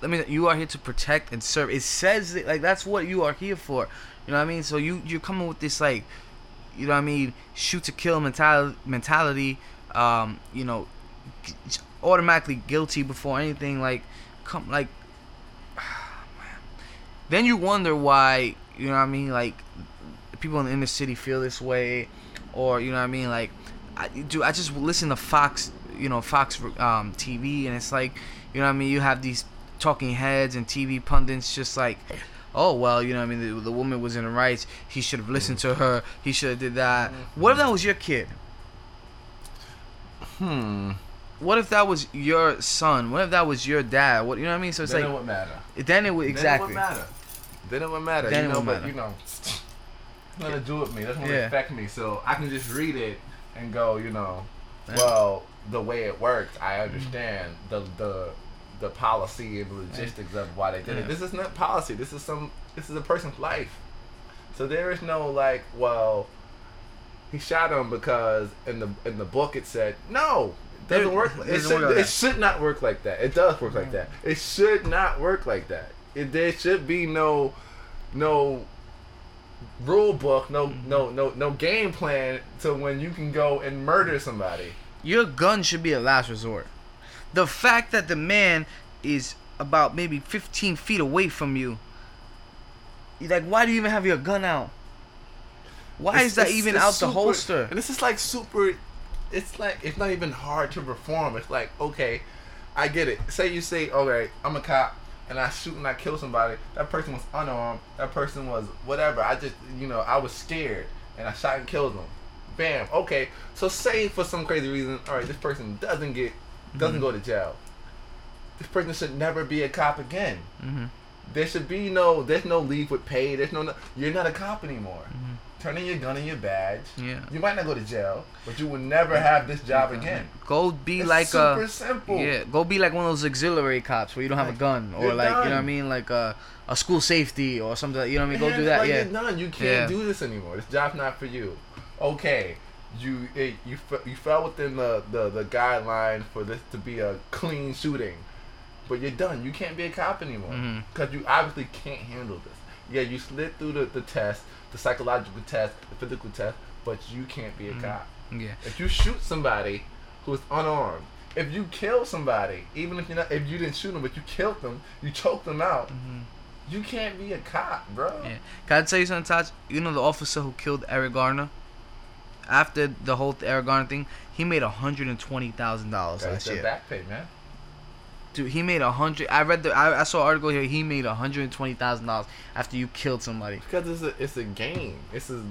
Let me you are here to protect and serve. It says it, like that's what you are here for. You know what I mean? So you you're coming with this like you know what I mean, shoot to kill mentality mentality um, you know, automatically guilty before anything like come like then you wonder why you know what I mean like people in the inner city feel this way or you know what I mean like I do I just listen to Fox you know Fox um, TV and it's like you know what I mean you have these talking heads and TV pundits just like oh well you know what I mean the, the woman was in the rights he should have listened to her he should have did that what if that was your kid Hmm. what if that was your son what if that was your dad what you know what I mean so it's then like it would matter. then it would exactly Then it would matter. Then it would matter. Then you know, would but matter. you know, nothing to do with me. It doesn't Yeah. affect me. So I can just read it and go, you know, well, the way it worked, I understand the the the policy and logistics of why they did Yeah. it. This is not policy. This is some. This is a person's life. So there is no like, well, he shot him because in the in the book it said no. It doesn't It- work. it should, work like it should not work like that. It does work like that. It should not work like that. It, there should be no no rule book, no Mm-hmm. no no no game plan to when you can go and murder somebody. Your gun should be a last resort. The fact that the man is about maybe 15 feet away from you, you're like, why do you even have your gun out? Why It's- is that it's- even it's out the holster? And this is like super. It's like it's not even hard to perform. It's like okay, I get it. Say you say, okay, I'm a cop and I shoot and I kill somebody. That person was unarmed. That person was whatever. I just you know I was scared and I shot and killed them. Bam. Okay. So say for some crazy reason, all right, this person doesn't get doesn't Mm-hmm. go to jail. This person should never be a cop again. hmm There should be no. There's no leave with pay. There's no. You're not a cop anymore. Mm-hmm. Turn your gun and your badge. Yeah. You might not go to jail, but you will never have this job again. Go be It's like super a simple. yeah. Go be like one of those auxiliary cops where you don't have a gun or like you know what I mean, like a a school safety or something. That you know what I mean? Go do that. like, Yeah. You're done. You can't Yeah. do this anymore. This job's not for you. Okay, you it, you you fell within the, the the guideline for this to be a clean shooting, but you're done. You can't be a cop anymore because you obviously can't handle this. Yeah, you slid through the, the test, the psychological test, the physical test, but you can't be a Mhm. cop. Yeah. If you shoot somebody who is unarmed, if you kill somebody, even if you're not, if you didn't shoot them, but you killed them, you choked them out, Mhm. you can't be a cop, bro. Yeah. Can I tell you something, Taj? You know the officer who killed Eric Garner? After the whole Eric Garner thing, he made hundred and twenty thousand dollars last year. back pay, man. Dude, he made a hundred. I read the. I, I saw an article here. He made hundred and twenty thousand dollars after you killed somebody. Because it's a it's a game. It's a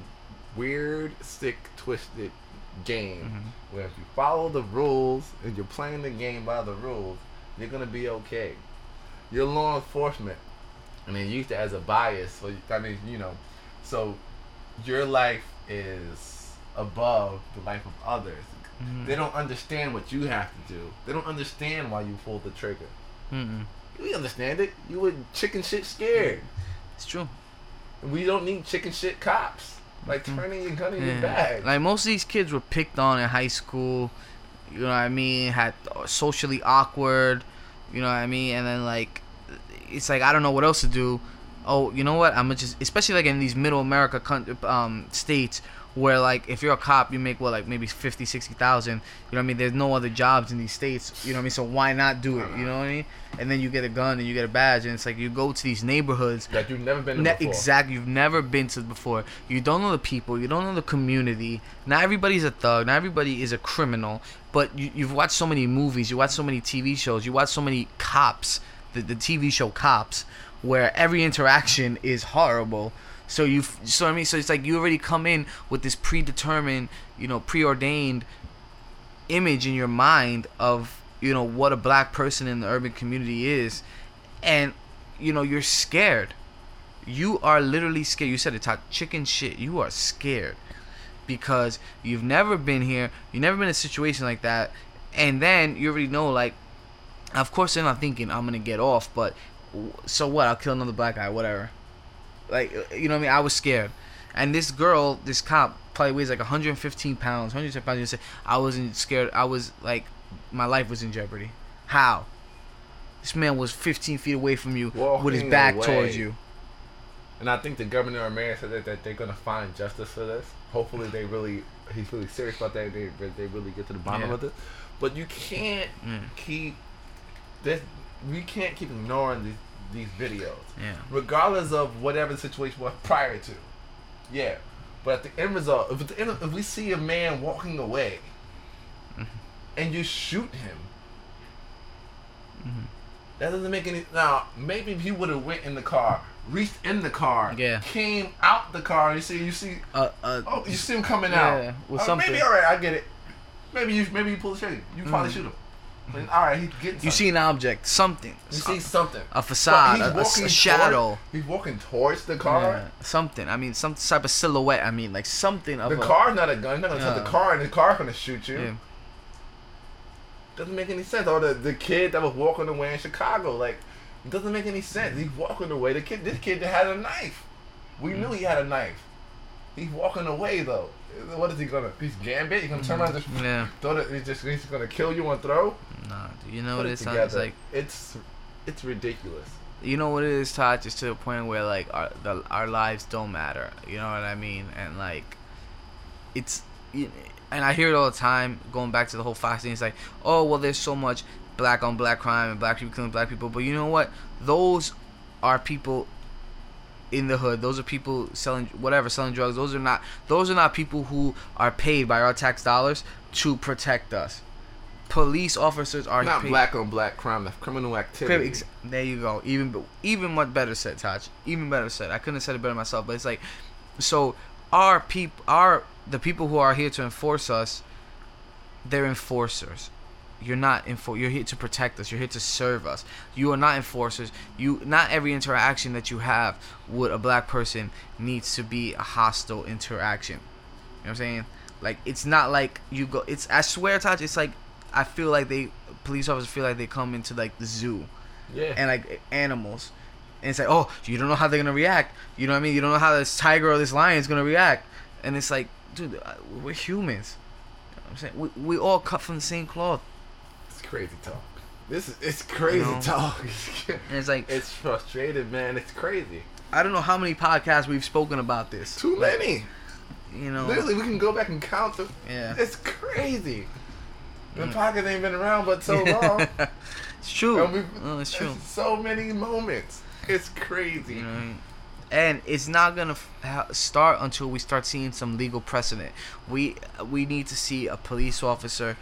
weird, sick, twisted game Mm-hmm. where if you follow the rules and you're playing the game by the rules, you're gonna be okay. You're law enforcement, and they use it as a bias. So I mean, you know, so your life is above the life of others. Mhm. They don't understand what you have to do. They don't understand why you pulled the trigger. Mm-mm. We understand it. You were chicken shit scared. It's true. We don't need chicken shit cops. Like Mhm. turning your gun in your Yeah. bag. Like most of these kids were picked on in high school. You know what I mean? Had uh, socially awkward. You know what I mean? And then like, it's like I don't know what else to do. Oh, you know what? I'm gonna just, especially like in these middle America um, states where like if you're a cop you make what like maybe 50 60,000 you know what I mean there's no other jobs in these states you know what I mean so why not do it you know what I mean and then you get a gun and you get a badge and it's like you go to these neighborhoods that you've never been to Ne- before. exactly. You've never been to before. You don't know the people. You don't know the community. Not everybody's a thug. Not everybody is a criminal. But you, you've watched so many movies. You watch so many TV shows. You watch so many cops. The, the TV show Cops, where every interaction is horrible. So you, so I mean, so it's like you already come in with this predetermined, you know, preordained image in your mind of you know what a black person in the urban community is, and you know you're scared. You are literally scared. You said it, talk chicken shit. You are scared because you've never been here. You've never been in a situation like that, and then you already know like. Of course, they're not thinking I'm gonna get off, but so what? I'll kill another black guy, whatever. Like you know what I mean? I was scared, and this girl, this cop, probably weighs like 115 pounds, 110 pounds. You say I wasn't scared. I was like, my life was in jeopardy. How? This man was 15 feet away from you with his back away. towards you. And I think the governor of Maryland said that, that they're gonna find justice for this. Hopefully, they really he's really serious about that. They they really get to the bottom Yeah. of this. But you can't Mm. keep this. We can't keep ignoring these these videos, Yeah. regardless of whatever the situation was prior to. Yeah, but at the end result, if, at the end, if we see a man walking away, Mm-hmm. and you shoot him, Mhm. that doesn't make any. Now maybe if he would have went in the car, reached in the car, Yeah. came out the car. You see, you see, Uh, uh, oh, you see him coming Yeah, out. with Uh, something. Maybe all right, I get it. Maybe you, maybe you pull the trigger. You probably Mm. shoot him. But, all right, he's getting. you see an object, something, you see something. a facade, a, a- a walking shadow, toward- he's walking towards the car. Yeah, something. I mean, some type of silhouette. I mean, like something of The a, car's not a gun. You're not gonna touch the car, and the car's gonna shoot you. Yeah. Doesn't make any sense. Or the the kid that was walking away in Chicago, like, it doesn't make any sense. He's walking away. The kid, this kid that had a knife. We Mm. knew he had a knife. He's walking away though. What is he gonna? He's gambit. He's gonna turn around and just mm-hmm. Yeah. throw it. He's just he's gonna kill you and throw. Nah, dude, you know Put what it it sounds like? It's it's ridiculous. You know what it is, Taj? Just to the point where like our the, our lives don't matter. You know what I mean? And like, it's and I hear it all the time. Going back to the whole Fox thing, it's like, oh well, there's so much black on black crime and black people killing black people. But you know what? Those are people in the hood. Those are people selling whatever, selling drugs. Those are not. Those are not people who are paid by our tax dollars to protect us. Police officers are Not paid, black on black crime. Criminal activity. There you go. Even even much better said, Taj. Even better said. I couldn't have said it better myself. But it's like, so our people, our the people who are here to enforce us, they're enforcers. You're not enfor- you're here to protect us you're here to serve us you are not enforcers you not every interaction that you have with a black person needs to be a hostile interaction you know what i'm saying like it's not like you go it's i swear Taj it's like i feel like they police officers feel like they come into like the zoo Yeah. and like animals. And it's like, oh, you don't know how they're gonna react. You know what I mean? You don't know how this tiger or this lion is gonna react. And it's like, dude, we're humans. You know what I'm saying we we all cut from the same cloth. Crazy talk. This is it's crazy know? talk. And it's like, it's frustrated, man. It's crazy. I don't know how many podcasts we've spoken about this. Too many. You know, Literally, we can go back and count them. Yeah. It's crazy. The Mm. podcast ain't been around but so long. it's true. We've- Oh, it's true. So many moments. It's crazy. You know, what I mean? and it's not gonna f- start until we start seeing some legal precedent. We we need to see a police officer,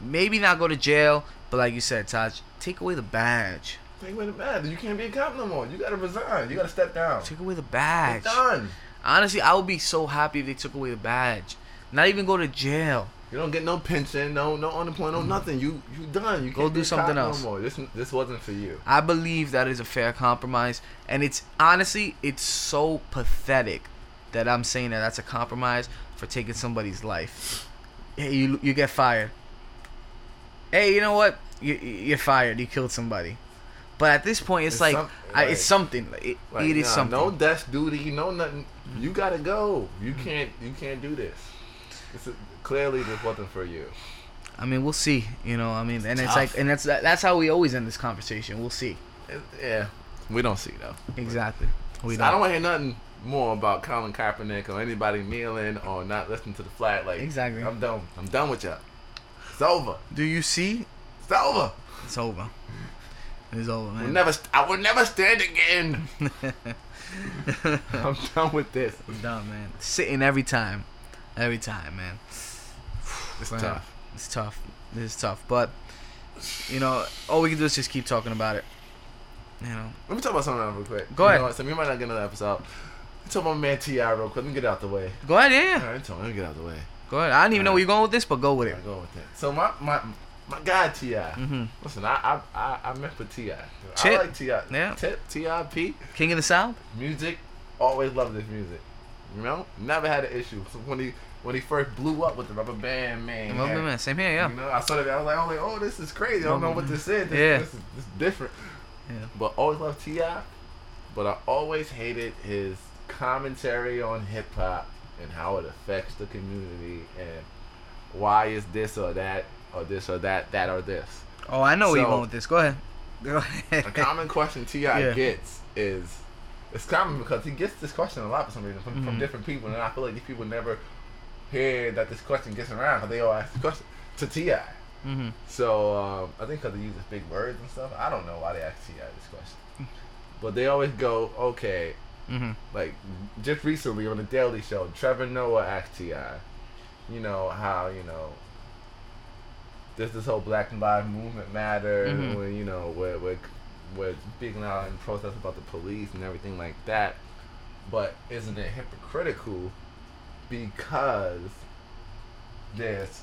maybe not go to jail, but like you said, Taj, take away the badge. Take away the badge. You can't be a cop no more. You gotta resign. You gotta step down. Take away the badge. It's done. Honestly, I would be so happy if they took away the badge. Not even go to jail. You don't get no pension, no no unemployment, no mm-hmm. nothing. You you done. You Go do something else. No more. This this wasn't for you. I believe that is a fair compromise, and it's honestly it's so pathetic that I'm saying that that's a compromise for taking somebody's life. Hey, you you get fired. Hey, you know what? You you're fired. You killed somebody. But at this point, it's, It's like some- I, it's something. Like, it, Like, it is nah, something. No desk duty, no nothing. You gotta go. You can't you can't do this. This is, clearly this wasn't for you. I mean, we'll see. You know, I mean, and it's like, and that's that's how we always end this conversation. We'll see. It- yeah, we don't see though. Exactly. We I don't want to hear nothing more about Colin Kaepernick or anybody kneeling or not listening to the flag. Like Exactly. I'm done. I'm done with y'all. It's over. Do you see? It's over. It's over. It's over, We'll man. never. I will never stand again. I'm done with this. I'm done, man. Sitting every time, every time, man. It's Man, tough. It's tough. It's tough, but you know, all we can do is just keep talking about it. You know, Let me talk about something else real quick. Go You ahead. know what, so we might not get another episode. Let's talk about my man T.I. real quick. Let me get out the way. go ahead, All yeah, right, tell me, let me get out the way. Go ahead. I didn't even know where you're going with this, but go with it. Go with that. So my my my guy Ti. hmm Listen, I I I, I met with Ti. I like Ti. Yeah. Tip T.I.P. King of the South. Music. Always loved his music. You know, never had an issue. So when he when he first blew up with the rubber band man. Had- man, same here, yeah. You know, I saw that. I was like, I was like, oh, this is crazy. I don't know what this is. This, Yeah. this is this is different. Yeah. But always loved Ti. But I always hated his commentary on hip hop and how it affects the community and why is this or that or this or that that or this. Oh, I know where you're going with this. Go ahead. Go ahead. A common question T.I. Yeah. gets is it's common because he gets this question a lot for some reason from, from Mhm. different people, and I feel like these people never hear that this question gets around because they all ask the question to Ti. hmm So um, I think because they use big words and stuff. I don't know why they ask T.I. this question, but they always go, okay. Hmm Like just recently on the Daily Show, Trevor Noah asked T.I., you know how you know. There's this whole Black Lives Movement matter, Mhm. when you know we're we're we're speaking out in protest about the police and everything like that. But isn't it hypocritical because there's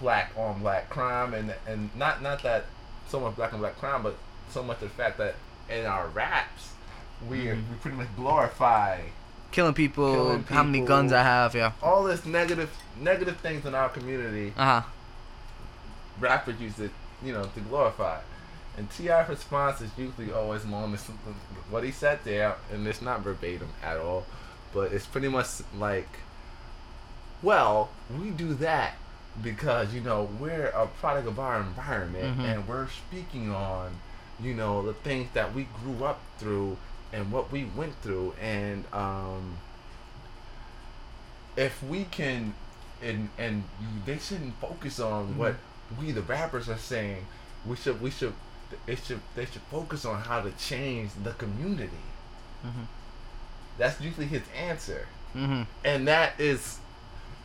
black on black crime and and not not that so much black on black crime, but so much the fact that in our raps we Mhm. we pretty much glorify Killing people. Killing How many guns I have? Yeah. all this negative negative things in our community. Uh huh. Rappers use it, you know, to glorify. And T.I.'s response is usually always this, what he said there, and it's not verbatim at all, but it's pretty much like, well, we do that because, you know, we're a product of our environment Mhm. and we're speaking on, you know, the things that we grew up through and what we went through. And um, if we can, and, and you, they shouldn't focus on what we, the rappers, are saying. We should, we should, it should, they should focus on how to change the community. Mhm. That's usually his answer, hmm and that is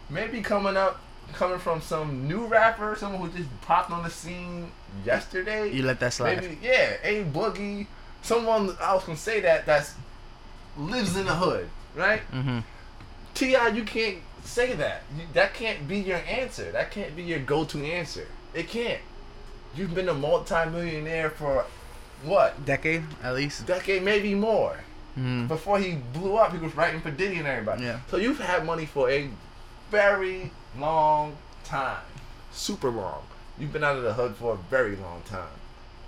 maybe coming up, coming from some new rapper, someone who just popped on the scene yesterday. You let that slide. Maybe, yeah, A Boogie, someone else can say that that's lives in the hood, right? hmm T.I., you can't say that. You, that can't be your answer. That can't be your go-to answer. It can't. You've been a multi-millionaire for what? Decade at least. Decade, maybe more. Mm. Before he blew up, he was writing for Diddy and everybody. Yeah. So you've had money for a very long time, super long. You've been out of the hood for a very long time.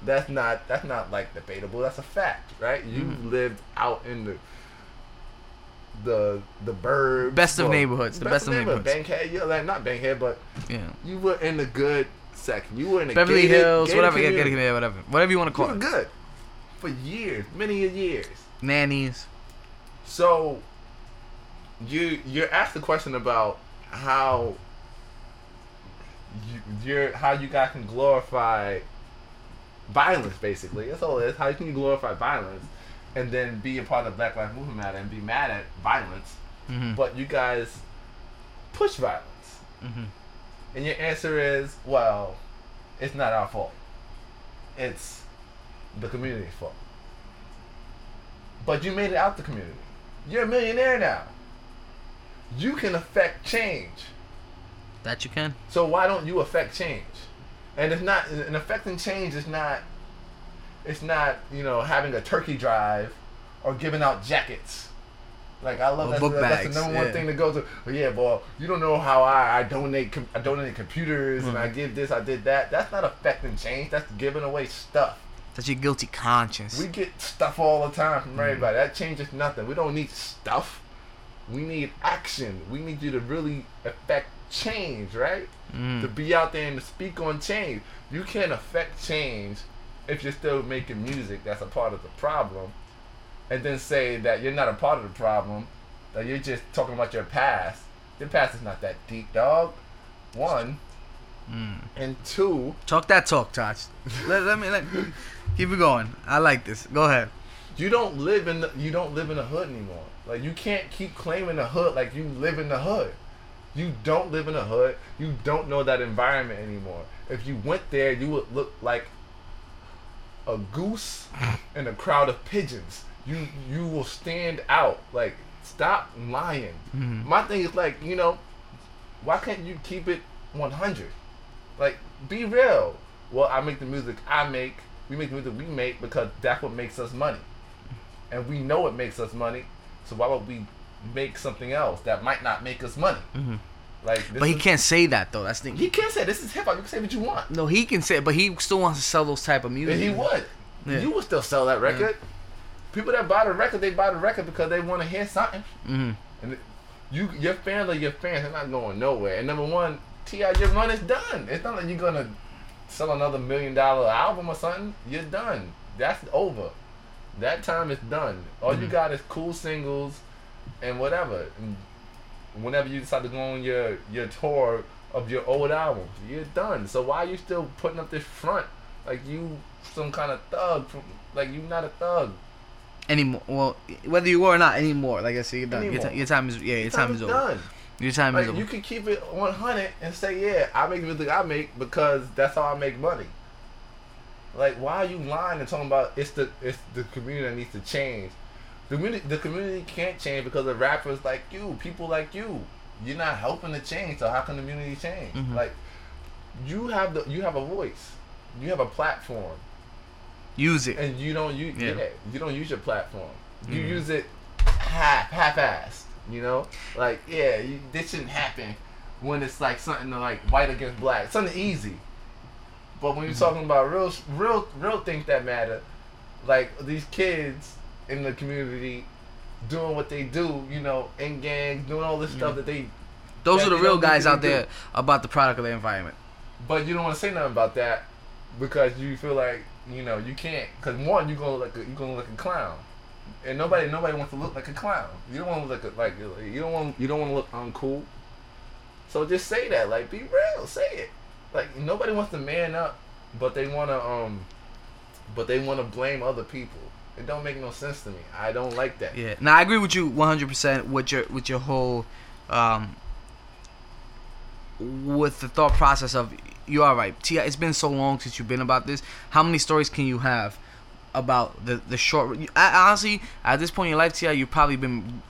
That's not that's not like debatable. That's a fact, right? You Mhm. lived out in the the the burbs, Best of well, neighborhoods, the best of neighborhoods. Bankhead, yeah, like not Bankhead, but Yeah. you were in the good section. You were in the Beverly gated- Hills, gated whatever. Yeah, community. whatever. Whatever you want to call it. You were it. good for years, many years. Nannies. So you you're asked the question about how you you're how you guys can glorify violence basically. That's all it is. How can you glorify violence and then be a part of the Black Lives Movement matter and be mad at violence, Mm-hmm. but you guys push violence. mm-hmm. And your answer is, well, it's not our fault. It's the community's fault. But you made it out the community. You're a millionaire now. You can affect change. That you can. So why don't you affect change? And it's not an affecting change is not it's not, you know, having a turkey drive or giving out jackets. Like I love Or that's, book the, number one yeah. thing to go to. But yeah, boy, you don't know how I, I donate com- I donate computers and I Mhm. give this, I did that. That's not affecting change. That's giving away stuff. That's your guilty conscience. We get stuff all the time from everybody. That changes nothing. We don't need stuff. We need action. We need you to really affect change, right? Mm. To be out there and to speak on change. You can't affect change if you're still making music that's a part of the problem. And then say that you're not a part of the problem, that you're just talking about your past. Your past is not that deep, dog. One. Mm. And two, Talk that talk, Taj. let, let me let, keep it going. I like this. Go ahead. you don't live in the you don't live in the hood anymore. Like you can't keep claiming the hood like you live in the hood. You don't live in a hood. You don't know that environment anymore. If you went there, you would look like a goose in a crowd of pigeons. You you will stand out. Like stop lying. Mhm. My thing is like you know, why can't you keep it 100? Like be real. Well, I make the music I make. We make the music we make because that's what makes us money, and we know it makes us money. So why would we make something else that might not make us money? Mhm. Like, this But he is- can't say that though. That's the thing. He can't say this is hip hop. You can say what you want. no, he can say it, but he still wants to sell those type of music. And he would. Yeah. You would still sell that record. People that buy the record, they buy the record because they want to hear something. hmm And you, your fans are your fans. They're not going nowhere. And number one, T.I., your run is done. It's not like you're gonna sell another million dollar album or something. You're done. That's over. That time is done. All you Mhm. got is cool singles and whatever. And whenever you decide to go on your your tour of your old albums, you're done. So why are you still putting up this front like you some kind of thug? From, like you're not a thug. Anymore. Well, whether you were or not anymore. Like I said, you're done. Your, ti- your time is yeah. Your time is over. done. Your time is over. you can keep it 100 and say, yeah, I make the music I make because that's how I make money. Like, why are you lying and talking about it's the it's the community that needs to change? The community the community can't change because of rappers like you, people like you. You're not helping to change, so how can the community change? Mhm. Like, you have the you have a voice, you have a platform, Use it. and you don't use Yeah. yeah. you don't use your platform. You Mhm. use it half half-assed. You know, like yeah, you, this shouldn't happen when it's like something like white against black, something easy. But when you're Mhm. talking about real, real, real things that matter, like these kids in the community doing what they do, you know, in gangs, doing all this stuff Mhm. that they, Those that are the real guys out there do. about the product of the environment. but you don't want to say nothing about that because you feel like you know you can't. Because one, you gonna look, like a, you gonna look like a clown, and nobody, nobody wants to look like a clown. You don't want to look like, like you don't want, you don't want to look uncool. So just say that, like, be real, say it. Like nobody wants to man up, but they wanna, um, but they wanna blame other people. It don't make no sense to me. I don't like that. Yeah. Now I agree with you 100% with your with your whole um with the thought process of you are right. T.I., it's been so long since you've been about this. How many stories can you have about the the short? I, honestly, at this point in your life, T.I., you've probably been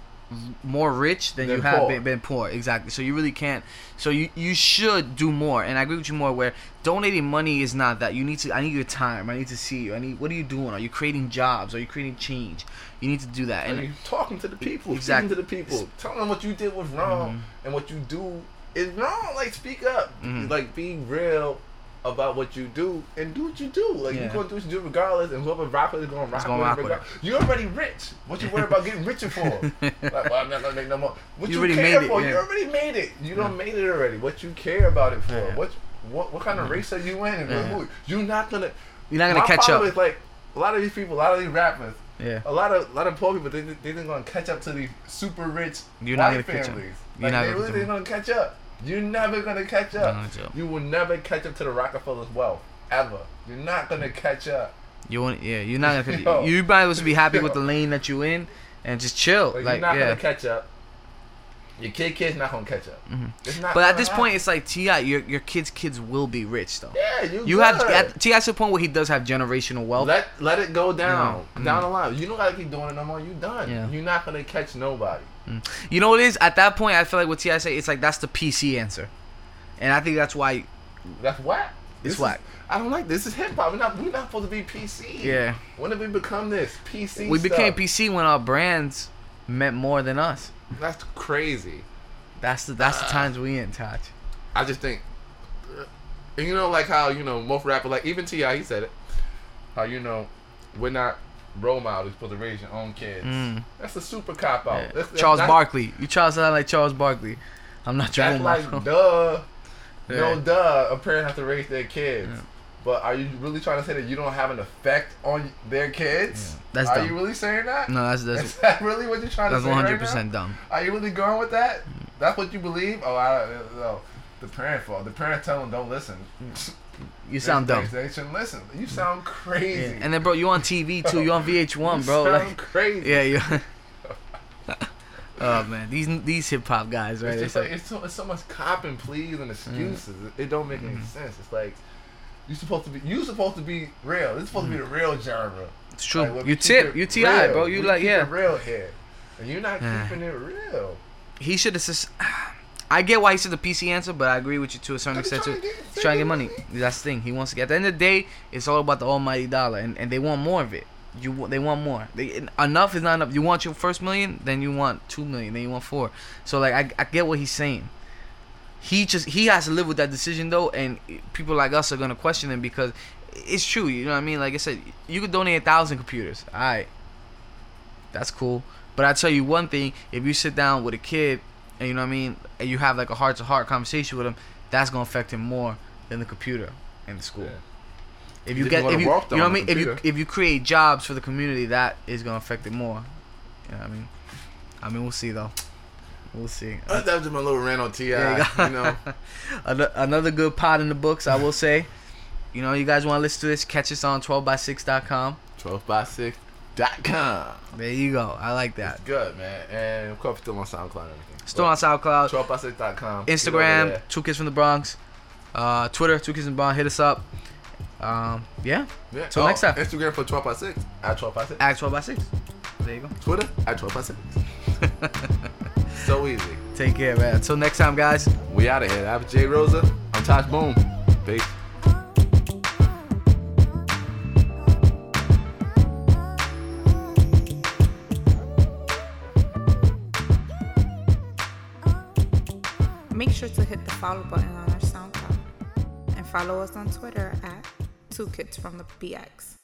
more rich than Than you have poor. been, been poor. Exactly. So you really can't. So you you should do more. And I agree with you more. Where donating money is not that. You need to. I need your time. I need to see you. I need. What are you doing? Are you creating jobs? Are you creating change? You need to do that. And And you talking to the people, Exactly. speaking to the people, telling them what you did was wrong and what you do is wrong. Like speak up, Mhm. like be real about what you do and do what you do. Like Yeah. you're gonna do what you do regardless, and whoever rock with it is gonna rock, gonna rock with regardless. You're already rich. What you worry about getting richer for? like, well, I'm not gonna make no more. What You you, already care made it, for? yeah. You already made it. You don't made it already. What you care about it for? Yeah. What what what kind of mm-hmm. race are you in? Yeah. You're not gonna. you're not gonna catch up. Is like a lot of these people, a lot of these rappers Yeah. a lot of a lot of poor people they they ain't gonna catch up to these super rich You're not gonna catch up. You're like not they gonna really ain't gonna catch up. You're never gonna catch up. Not gonna catch up. You will never catch up to the Rockefellers' wealth ever. You're not gonna catch up. You want? Yeah. You're not gonna. Yo. you might as well be happy with the lane that you in and just chill. Like, Like, you're not yeah. gonna catch up. Your kid kid's not gonna catch up. Mhm. It's not. But at this happen. point, it's like Ti. Your your kids' kids will be rich though. yeah, you. You good. have at, T.I.'s the point where he does have generational wealth. let let it go down Yeah. down Mm. the line. You don't gotta keep doing it no more. You done. Yeah. You're not gonna catch nobody. You know what it is? At that point, I feel like with T.I. it's like that's the PC answer, and I think that's why. That's whack. It's This is- I don't like this. Is hip hop. We're not. We're not supposed to be PC. Yeah, When did we become this PC? we became? PC when our brands meant more than us. That's crazy. That's the that's the Ah. times we in Taj. I just think, uh, and you know, like how you know most rappers, like even T.I., he said it. How you know, we're not role models. You're to raise your own kids. Mm. That's a super cop out. Yeah. That's- that's- Charles that's- Barkley, you try to sound like Charles Barkley. I'm not your That's role like duh. Yeah. No duh. A parent has to raise their kids. Yeah. But are you really trying to say that you don't have an effect on their kids? That's are dumb. you really saying that? No, that's that's. Is that really what you're trying to say That's 100 right now? percent dumb. Are you really going with that? That's what you believe? Oh, I no. The parent fault. The parent tell them don't listen. You sound dumb. They, they shouldn't listen. You sound Yeah. crazy. And then, bro, you on TV too. You on VH1, you bro. sound Like, crazy. yeah, you. oh man, these these hip hop guys, right? It's, It's just like, like, it's, so, it's so much cop and pleas and excuses. It, it don't make any Mhm. sense. It's like you supposed to be you supposed to be real. This is supposed to be the real genre. it's true. Like, you tip, you T.I., real, bro. You we like, yeah. real here, and you're not keeping it real. He should have. Just, I get why he said the PC answer, but I agree with you to a certain extent trying to get- He's trying to get money. That's the thing. He wants to get. At the end of the day, it's all about the almighty dollar, and, and they want more of it. You they want more. They enough is not enough. You want your first million, then you want two million, then you want four. So like I, I get what he's saying. He just he has to live with that decision though, and people like us are gonna question him because it's true. You know what I mean? Like I said, you could donate a thousand computers. All right, that's cool. But I tell you one thing: if you sit down with a kid, and you know what I mean, and you have like a heart to heart conversation with him, that's gonna affect him more than the computer in the school. Yeah. If you get, if you, you know what I mean, if you if you create jobs for the community, that is gonna affect it more. You know what I mean? I mean, we'll see though. We'll see. Uh, That was just my little rant on Ti. You, you know, Another good pod in the books, I will say. You know, you guys want to listen to this? Catch us on 12by6.com. 12 by 6 dot com. There you go. I like that. That's good, man. And of course, still on SoundCloud. Still on SoundCloud, 12 by 6 dot com. Instagram, Two Kids from the Bronx, uh, Twitter, Two Kids from the Bronx. Hit us up. Um, yeah, Yeah. Till next time. Instagram for 12 by 6 at 12 by 6. act 12 by 6. There you go. Twitter at 12 by 6. so easy. Take care, man. Until next time, guys. We out of here. I'm Jay Rosa. I'm Tosh Boom. Peace. Make sure to hit the follow button on our SoundCloud and follow us on Twitter at Two Kids from the BX.